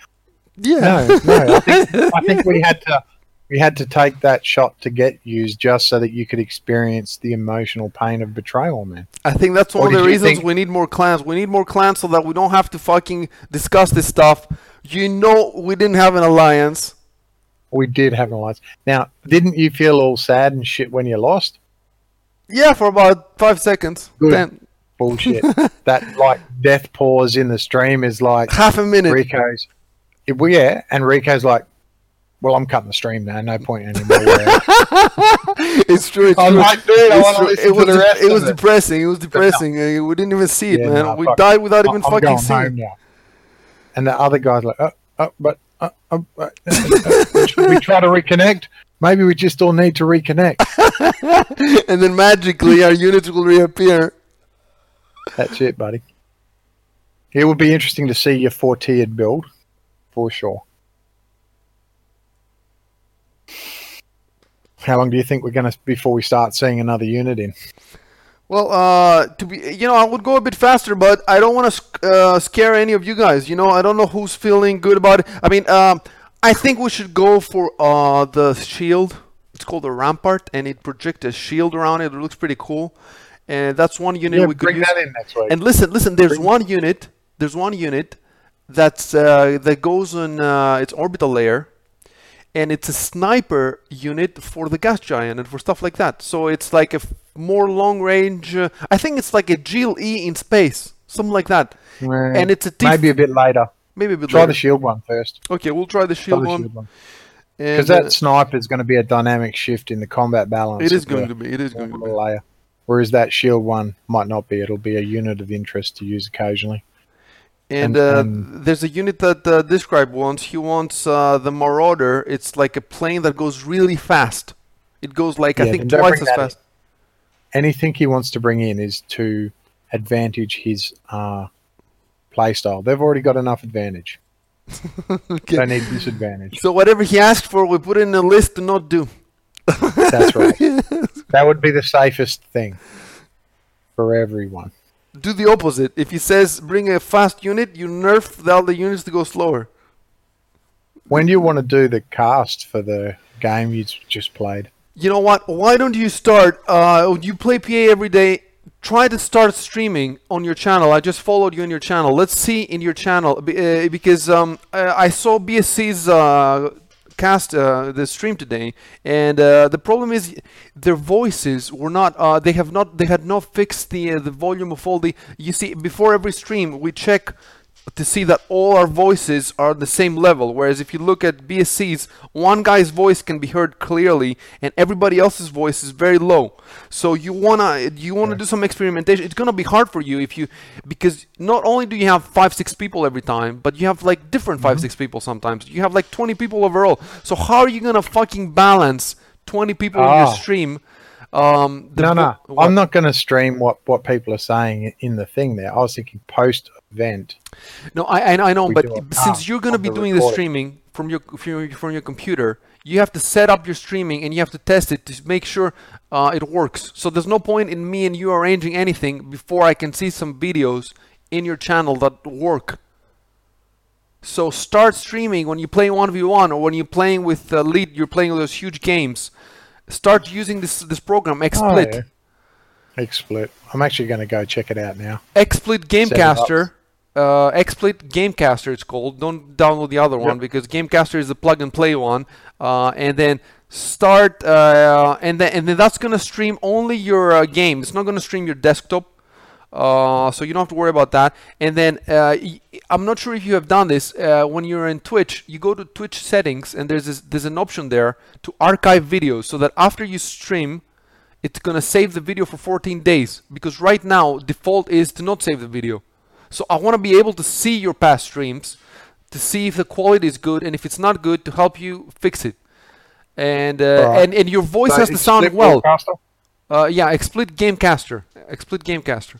Yeah. No, no. I think I think we had to we had to take that shot to get used just so that you could experience the emotional pain of betrayal, man. I think that's Or one of the reasons think- we need more clans. We need more clans so that we don't have to fucking discuss this stuff. You know, we didn't have an alliance. We did have an alliance. Now, didn't you feel all sad and shit when you lost? Yeah, for about five seconds. Good. Then Bullshit. that like death pause in the stream is like half a minute. Rico's. It, well, yeah, and Rico's like, "Well, I'm cutting the stream now. No point anymore." It's true. It's true. like, It's true. it was, the rest it was it. depressing. It was depressing. Uh, we didn't even see it, Yeah, man. nah, we fuck. died without even I'm fucking seeing. now. And the other guy's like, "Oh, oh but uh, uh, uh, uh, we try to reconnect? Maybe we just all need to reconnect." and then magically our units will reappear. That's it, buddy. It would be interesting to see your four tiered build, for sure. How long do you think we're going to before we start seeing another unit in? Well, uh, to be, you know, I would go a bit faster, but I don't want to uh, scare any of you guys. You know, I don't know who's feeling good about it. I mean, um, I think we should go for uh, the shield. It's called the Rampart, and it projects a shield around it. It looks pretty cool, and that's one unit Yeah, we could bring use. that in next week. And listen, listen. There's Bring- one unit. There's one unit that's uh, that goes on uh, its orbital layer, and it's a sniper unit for the gas giant and for stuff like that. So it's like a f- more long range. Uh, I think it's like a Gil-E in space, something like that. And it's a T- maybe a bit later. Maybe Try later. the shield one first. okay, we'll try the Try shield the one. shield one. Because that uh, sniper is going to be a dynamic shift in the combat balance. it is going the to be. It is going to be. layer. Whereas that shield one might not be. It'll be a unit of interest to use occasionally. And, And- uh, and- there's a unit that uh, Describe wants. He wants uh, the Marauder. It's like a plane that goes really fast. It goes like I think twice as that in. fast. Anything he wants to bring in is to advantage his uh, play style. They've already got enough advantage. Okay. Don't need disadvantage. So whatever he asked for, we put in a list to not do. That's right. that would be the safest thing for everyone. Do the opposite. If he says bring a fast unit, you nerf all the units to go slower. When do you want to do the cast for the game you just played? You know what? Why don't you start? Uh, you play PA every day. Try to start streaming on your channel. I just followed you on your channel. Let's see in your channel uh, because um, I I saw BSE's uh, cast uh, the stream today, and uh, the problem is their voices were not. Uh, they have not. They had not fixed the uh, the volume of all the. You see, before every stream, we check to see that all our voices are the same level. Whereas if you look at BSE's, one guy's voice can be heard clearly, and everybody else's voice is very low. So you wanna you wanna do some experimentation. It's gonna be hard for you if you because not only do you have five six people every time, but you have like different five six people sometimes. You have like twenty people overall. So how are you gonna fucking balance twenty people in your Ah. stream? Um, the no, no. what? I'm not going to stream what, what people are saying in the thing there. I was thinking post event. No, I, I, I know, but since you're going to be doing the streaming from your, from your from your computer, you have to set up your streaming and you have to test it to make sure uh, it works. So there's no point in me and you arranging anything before I can see some videos in your channel that work. So start streaming when you play one v one or when you're playing with uh, lead. You're playing those huge games. Start using this this program XSplit. Oh, yeah. XSplit. I'm actually going to go check it out now. XSplit Set it up. Gamecaster. Uh, XSplit Gamecaster it's called. Don't download the other one because Gamecaster is the plug and play one. Uh, and then start uh, and then and then that's gonna stream only your uh, game. It's not gonna stream your desktop. Uh, so you don't have to worry about that. And then uh, I'm not sure if you have done this. Uh, when you're in Twitch, you go to Twitch settings and there's this, there's an option there to archive videos, so that after you stream, it's gonna save the video for 14 days. Because right now default is to not save the video. So I want to be able to see your past streams, to see if the quality is good, and if it's not good, to help you fix it. And uh, Alright. and and your voice has to sound well. Uh, yeah, XSplit Gamecaster. XSplit Gamecaster.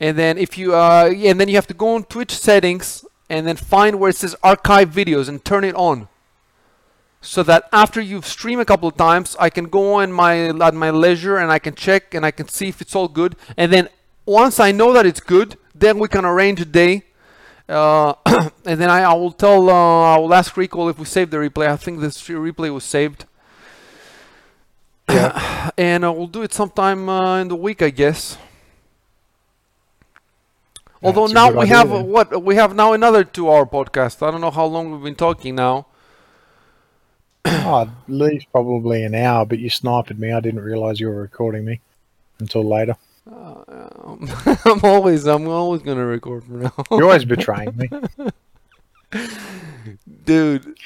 And then if you uh, yeah, and then you have to go on Twitch settings and then find where it says archive videos and turn it on. So that after you've streamed a couple of times, I can go on my at my leisure and I can check and I can see if it's all good. And then once I know that it's good, then we can arrange a day. Uh, and then I, I will tell uh, I will ask Recall if we saved the replay. I think this replay was saved. Yeah. and uh, we'll do it sometime uh, in the week, I guess. Although now we idea have uh, then. what we have now another two-hour podcast. I don't know how long we've been talking now. oh, at least probably an hour, but you sniped me. I didn't realize you were recording me until later. Um, I'm always I'm always gonna record from now, You're always betraying me. dude.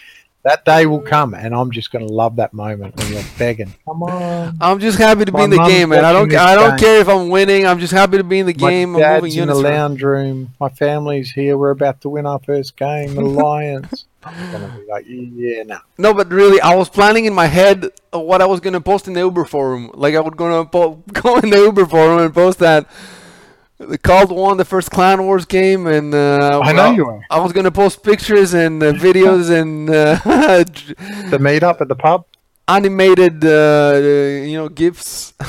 That day will come, and I'm just going to love that moment when you're begging. Come on. I'm just happy to be My in the game, man. I don't I don't game. care if I'm winning. I'm just happy to be in the game. My I'm moving dad's in the lounge room. My family's here. We're about to win our first game, the Lions. I'm going to be like, yeah, no. No, but really, I was planning in my head uh, what I was gonna post in the Uber forum. Like I was gonna po- go in the Uber forum and post that the Cult won the first Clan Wars game, and uh, I know you were. I was gonna post pictures and uh, videos and uh, The meetup at the pub? animated, uh, you know, gifs.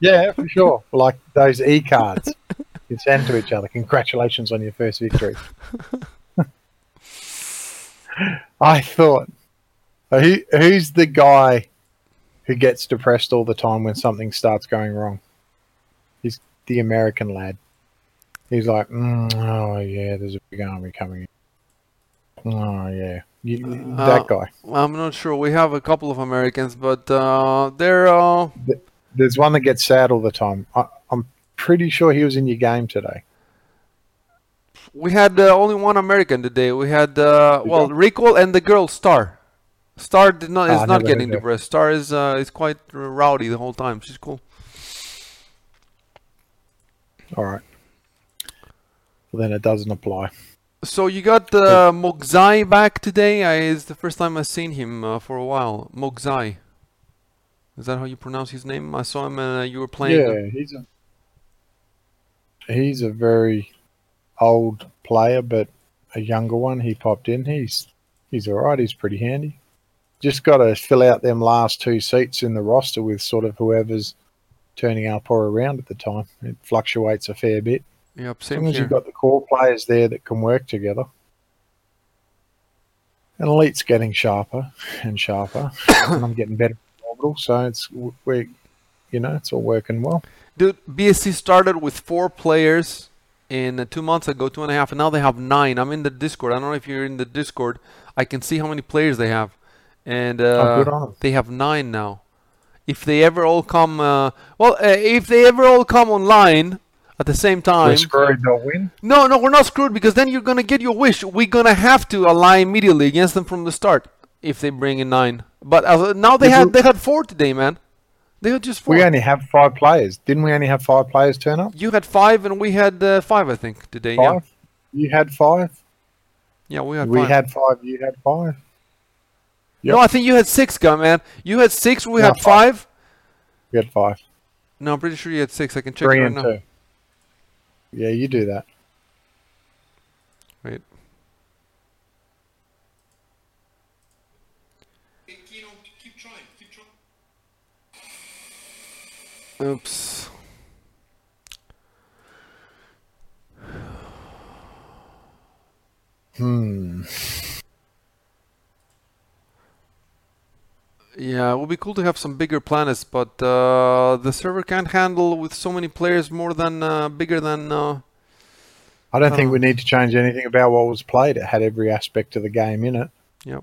Yeah, for sure. like those e cards you send to each other. Congratulations on your first victory. I thought, who, who's the guy who gets depressed all the time when something starts going wrong? He's the American lad. He's like, mm, oh yeah, there's a big army coming in. Oh yeah, you, Uh, that guy. I'm not sure. We have a couple of Americans, but uh, they're uh, There's one that gets sad all the time. I, I'm pretty sure he was in your game today. We had uh, only one American today. We had uh, well Recall and the girl Star. Star did not Ah, is I not getting depressed. Star is uh, is quite rowdy the whole time. She's cool. All right. Well, then it doesn't apply. So you got uh, Mogzai back today. I, it's the first time I've seen him uh, for a while. Mogzai. Is that how you pronounce his name? I saw him and uh, you were playing. Yeah, he's a he's a very old player, but a younger one. He popped in. He's he's all right. He's pretty handy. Just got to fill out them last two seats in the roster with sort of whoever's turning up or around at the time. It fluctuates a fair bit. Yep, As long as you've got the core players there that can work together. And Elite's getting sharper and sharper, and I'm getting better at orbital. So it's we, you know, it's all working well. Dude, BSE started with four players in uh, two months ago, two and a half, and now they have nine. I'm in the Discord. I don't know if you're in the Discord. I can see how many players they have, and uh, Oh, on 'em. they have nine now. If they ever all come, uh, well, uh, if they ever all come online at the same We're time, screwed. They'll win. no, no, we're not screwed because then you're gonna get your wish. We're gonna have to ally immediately against them from the start if they bring in nine. But uh, now they Yeah, had but- they had four today, man. They had just four. We only have five players. Didn't we only have five players turn up? You had five, and we had uh, five, I think, today. Yeah, Five. You had five. yeah, we had we five. had five. You had five. No, I think you had six, guy, man. You had six. We No, had five. five. We had five. No, I'm pretty sure you had six. I can check Three right and now. two. Yeah, you do that. Wait. Oops. Hmm. Yeah, it would be cool to have some bigger planets, but uh, the server can't handle with so many players more than uh, bigger than. Uh, I don't think Oh. we need to change anything about what was played. It had every aspect of the game in it. Yep.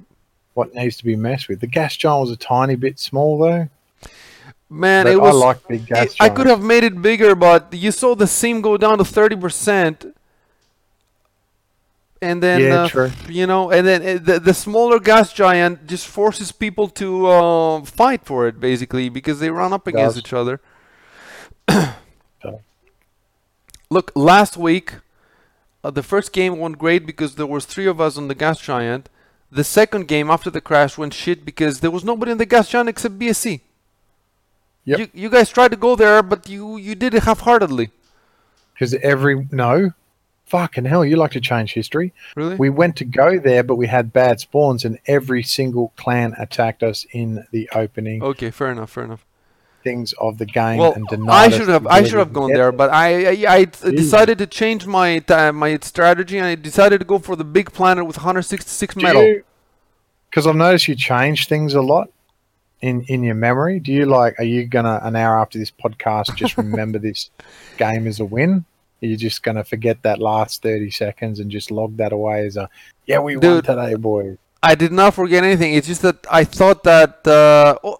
What needs to be messed with? The gas giant was a tiny bit small though. Man, But it was. I like big gas it- I could have made it bigger, but you saw the seam go down to thirty percent, and then Yeah, uh, true. you know, and then uh, the the smaller gas giant just forces people to uh, fight for it basically because they run up against each other. Look, last week, uh, the first game went great because there was three of us on the gas giant. The second game after the crash went shit because there was nobody in the gas giant except BSE. Yep. You, you guys tried to go there, but you, you did it half-heartedly. Because every no, fucking hell, you like to change history. Really? We went to go there, but we had bad spawns, and every single clan attacked us in the opening okay, fair enough, fair enough. things of the game Well, and denied I should have I should have gone there, but I I decided to change my t- my strategy and I decided to go for the big planet with 166 Do metal. Because I've noticed you change things a lot in in your memory. Do you like? Are you gonna an hour after this podcast just remember this game as a win? Are you just gonna forget that last thirty seconds and just log that away as a yeah we won today, boys. I did not forget anything. It's just that I thought that uh, oh,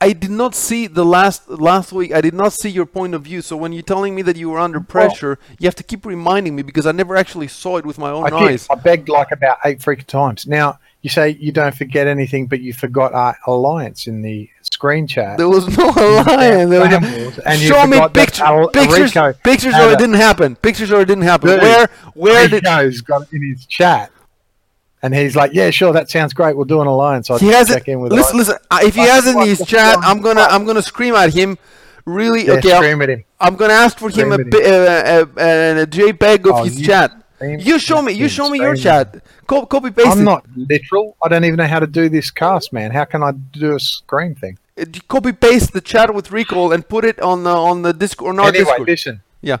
I did not see the last last week. I did not see your point of view. So when you're telling me that you were under pressure, you have to keep reminding me because I never actually saw it with my own I did. eyes. I begged like about eight freaking times. Now you say you don't forget anything, but you forgot our alliance in the screen chat. There was no alliance. There was no- and you Show me. Al- Pictures. Rico Pictures or it didn't happen. Pictures or it didn't happen. Dude, where where did Rico's got it in his chat, and he's like, "Yeah, sure, that sounds great. We'll do an alliance." I he has check it? in with Listen, listen. uh, If he has it in his chat. I'm gonna I'm gonna scream at him. Really? Yeah, okay. I'll, him. I'm gonna ask for him a, at pi- uh, uh, uh, a JPEG of Oh, his you chat. Scream You show me. You show me your chat. Co- copy paste I'm it. not literal. I don't even know how to do this cast, man. How can I do a screen thing? Uh, Copy paste the chat with recall and put it on the on the Discord or not anyway, Discord. listen. Yeah.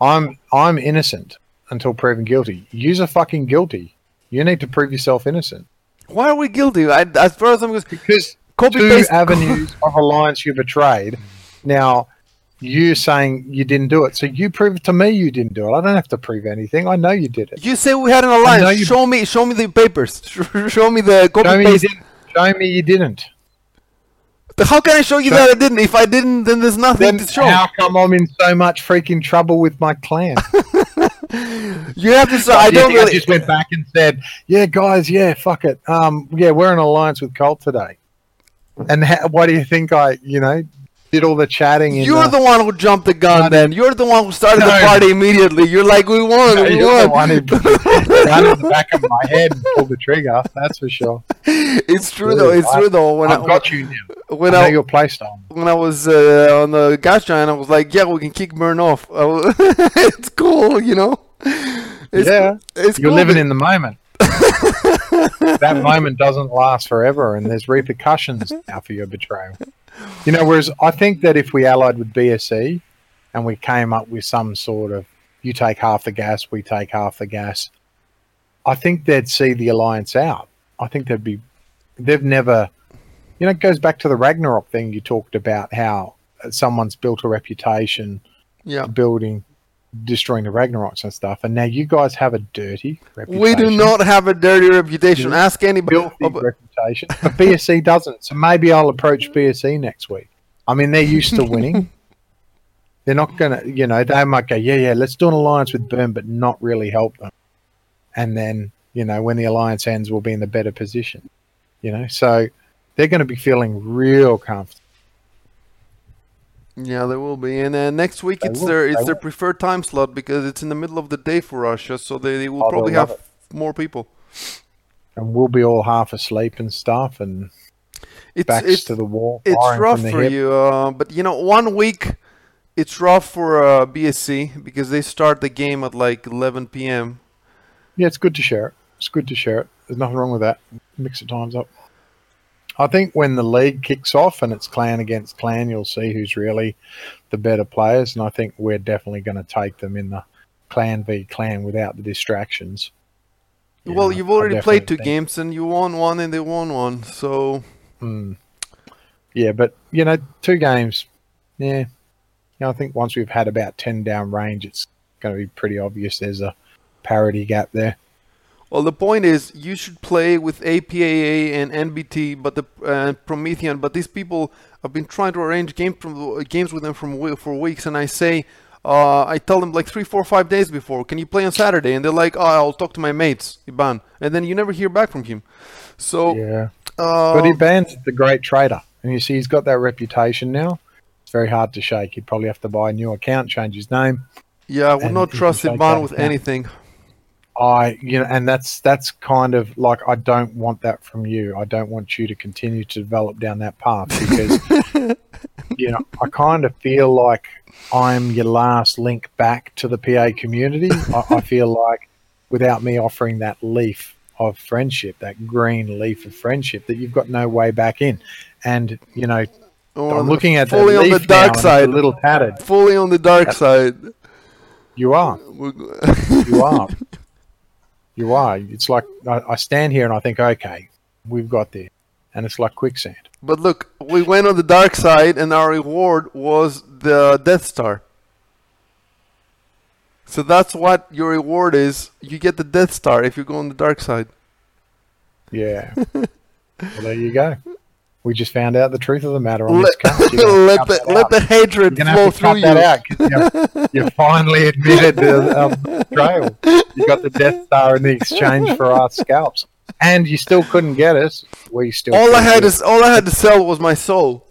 I'm I'm innocent until proven guilty. You're fucking guilty. You need to prove yourself innocent Why are we guilty? I, as far as I'm concerned, because copy two paste. avenues of alliance you betrayed. Now, you saying you didn't do it. So you prove to me you didn't do it. I don't have to prove anything. I know you did it. You say we had an alliance. you- Show me, show me the papers. Show me the copy Show me you paste. didn't. Show me you didn't. How can I show you Show- that I didn't? If I didn't, then there's nothing Then to show. how come I'm in so much freaking trouble with my clan? You have to say I don't think I just went back and said, "Yeah, guys, yeah, fuck it. Um, yeah, we're in alliance with Colt today." And ha- why do you think I, you know, did all the chatting? In You're the one who jumped the gun. Then you're the one who started the party immediately. You're like, we won, we You're the won. one who put the in the back of my head and pulled the trigger. That's for sure. It's true though. It's I- true though. When I've I, got you now. when I know I, your playstyle. when I was uh, on the gas giant, I was like, yeah, we can kick burn off. Was- it's cool, you know. It's, yeah, it's you're cool, living but- in the moment. that moment doesn't last forever, and there's repercussions now for your betrayal. You know, whereas I think that if we allied with BSE and we came up with some sort of you take half the gas, we take half the gas, I think they'd see the alliance out. I think they'd be, they've never, you know, it goes back to the Ragnarok thing you talked about how someone's built a reputation Yeah. building, destroying the Ragnaroks and stuff, and now you guys have a dirty reputation. We do not have a dirty reputation. Yeah. Ask anybody. filthy but- reputation, but BSE doesn't. So maybe I'll approach BSE next week. I mean, they're used to winning. they're not gonna, you know, they might go, yeah, yeah, let's do an alliance with Burn, but not really help them. And then, you know, when the alliance ends, we'll be in the better position. You know, so they're going to be feeling real comfortable. Yeah, there will be. And uh, next week it's will, their it's their will. preferred time slot because it's in the middle of the day for Russia, so they, they will Oh, probably have more people. And we'll be all half asleep and stuff and It's backs it's to the wall. it's rough for hip. you, uh, but you know, one week it's rough for uh, BSE because they start the game at like 11 p.m. Yeah, it's good to share it. It's good to share it. There's nothing wrong with that. Mix the times up. I think when the league kicks off and it's clan against clan, you'll see who's really the better players, and I think we're definitely going to take them in the clan v clan without the distractions. You well, know, you've already played two think- games and you won one and they won one, so Mm. Yeah, but you know, two games. Yeah, you know, I think once we've had about ten down range, it's going to be pretty obvious there's a parity gap there. Well, the point is, you should play with APAA and NBT, but the uh, Promethean. But these people, I've been trying to arrange game from, games with them from for weeks, and I say, uh, I tell them like three, four, five days before, can you play on Saturday? And they're like, oh, I'll talk to my mates, Iban, and then you never hear back from him. So, Yeah. uh, But Iban's the great trader, and you see he's got that reputation now. It's very hard to shake. He'd probably have to buy a new account, change his name. yeah, I would not trust Iban with account. anything. I, you know, and that's that's kind of like I don't want that from you. I don't want you to continue to develop down that path because, you know, I kind of feel like I'm your last link back to the PA community. I, I feel like without me offering that leaf of friendship, that green leaf of friendship, that you've got no way back in. And you know, Oh, I'm looking at that fully on the dark now, and it's side. a little tattered. Fully on the dark side. You are. You are. you are. It's like I, I stand here and I think, okay, we've got there, and it's like quicksand. But look, we went on the dark side, and our reward was the Death Star. So that's what your reward is. You get the Death Star if you go on the dark side. Yeah. well, there you go. We just found out the truth of the matter on Let, this cast. Let the let the hatred flow through you. out you, you finally admitted the um, betrayal. You got the Death Star in the exchange for our scalps, and you still couldn't get us. We still. All I had is all I had to sell was my soul.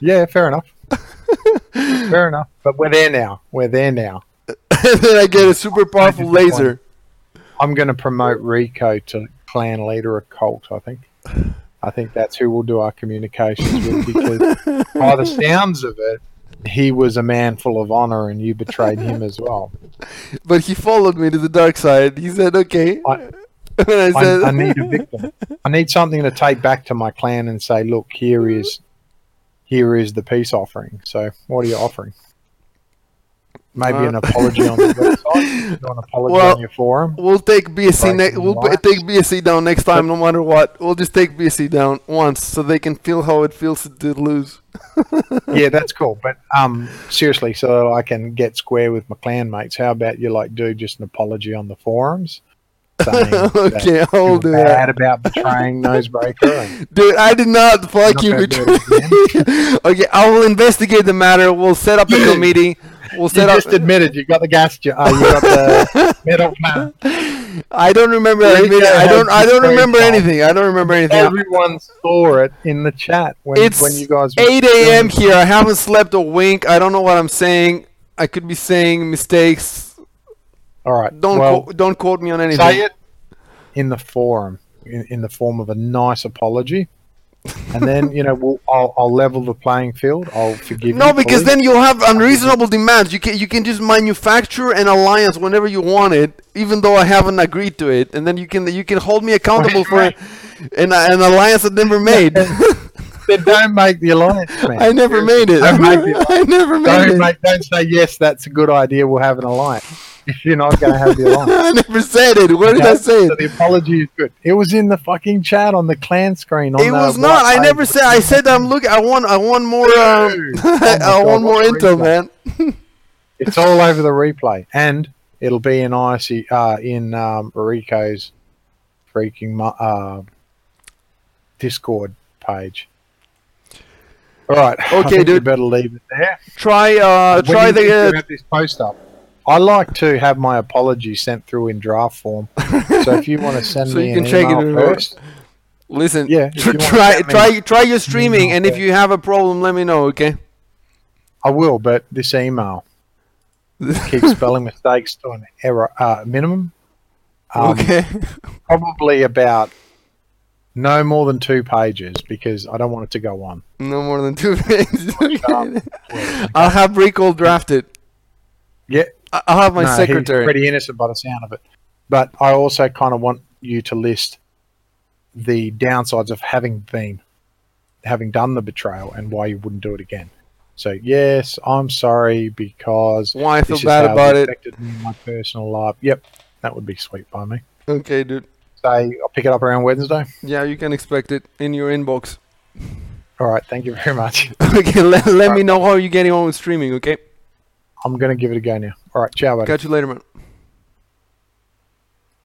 Yeah, fair enough. fair enough. But we're there now. We're there now. and then I get a super powerful laser. I'm going to promote Rico to clan leader of cult. I think. I think that's who we'll do our communications with because, by the sounds of it, he was a man full of honor, and you betrayed him as well. But he followed me to the dark side. He said, "Okay." I- I I, said, I need a victim. I need something to take back to my clan and say, look, here is, here is the peace offering. So, what are you offering? Maybe Uh, an apology on the website. An apology Well, on your forum. We'll take BSE. Breaking Ne- we'll take BSE down next time, no matter what. We'll just take BSE down once, so they can feel how it feels to lose. yeah, that's cool. But um, seriously, so I can get square with my clan mates. How about you like do just an apology on the forums? okay, I'll do bad that, about betraying Nosebreaker. Dude. I did not fuck you. okay, I will investigate the matter. We'll set up a committee. We'll you set up. just admitted you got the gas. Ju- uh, you got the. I don't remember. Rico admitting- I don't. I don't remember screenshot. anything. I don't remember anything. Everyone saw it in the chat when It's when you guys. were 8 a.m. here. I haven't slept a wink. I don't know what I'm saying. I could be saying mistakes. All right. Don't well, quote, don't quote me on anything. say it in the forum in, in the form of a nice apology, and then you know we'll, I'll, I'll level the playing field. I'll forgive. You. No, because then you'll have unreasonable demands. You can you can just manufacture an alliance whenever you want it, even though I haven't agreed to it, and then you can you can hold me accountable for an, an alliance I never made. then don't make the alliance, man. I never made it. Don't make the I never made Don't it. make, don't say yes. That's a good idea. We'll have an alliance. You're not going to have the alliance. I never said it. What did I say So the apology is good. It was in the fucking chat on the clan screen. On It was not. I never said. I said I'm looking. I want. I want more. Um, Oh I God, want more intel, replay? man. It's all over the replay, and it'll be in IC uh, in um, Rico's freaking uh, Discord page. All right. Okay, dude. better leave it there. Try. Uh, When try do you think the. have this post up. I like to have my apology sent through in draft form. so if you want to send me, So me you can an check it email in first, Listen. Yeah, tr- try. Try. Try your streaming, and if you have a problem, let me know. Okay. I will. But this email keeps spelling mistakes to an error uh, minimum. Um, okay. Probably about no more than two pages because I don't want it to go on. No more than two pages. I'll have Rico drafted. Yeah, I'll have my no, secretary. pretty innocent by the sound of it. But I also kind of want you to list the downsides of having been, having done the betrayal, and why you wouldn't do it again. So yes, I'm sorry because Why I feel bad about it. affected me in my personal life. Yep, that would be sweet by me. Okay, dude. Say I'll pick it up around Wednesday. Yeah, you can expect it in your inbox. All right, thank you very much. okay, let, let me know how you're getting on with streaming. Okay. I'm gonna give it a go now. All right, ciao, buddy. Catch you later, man.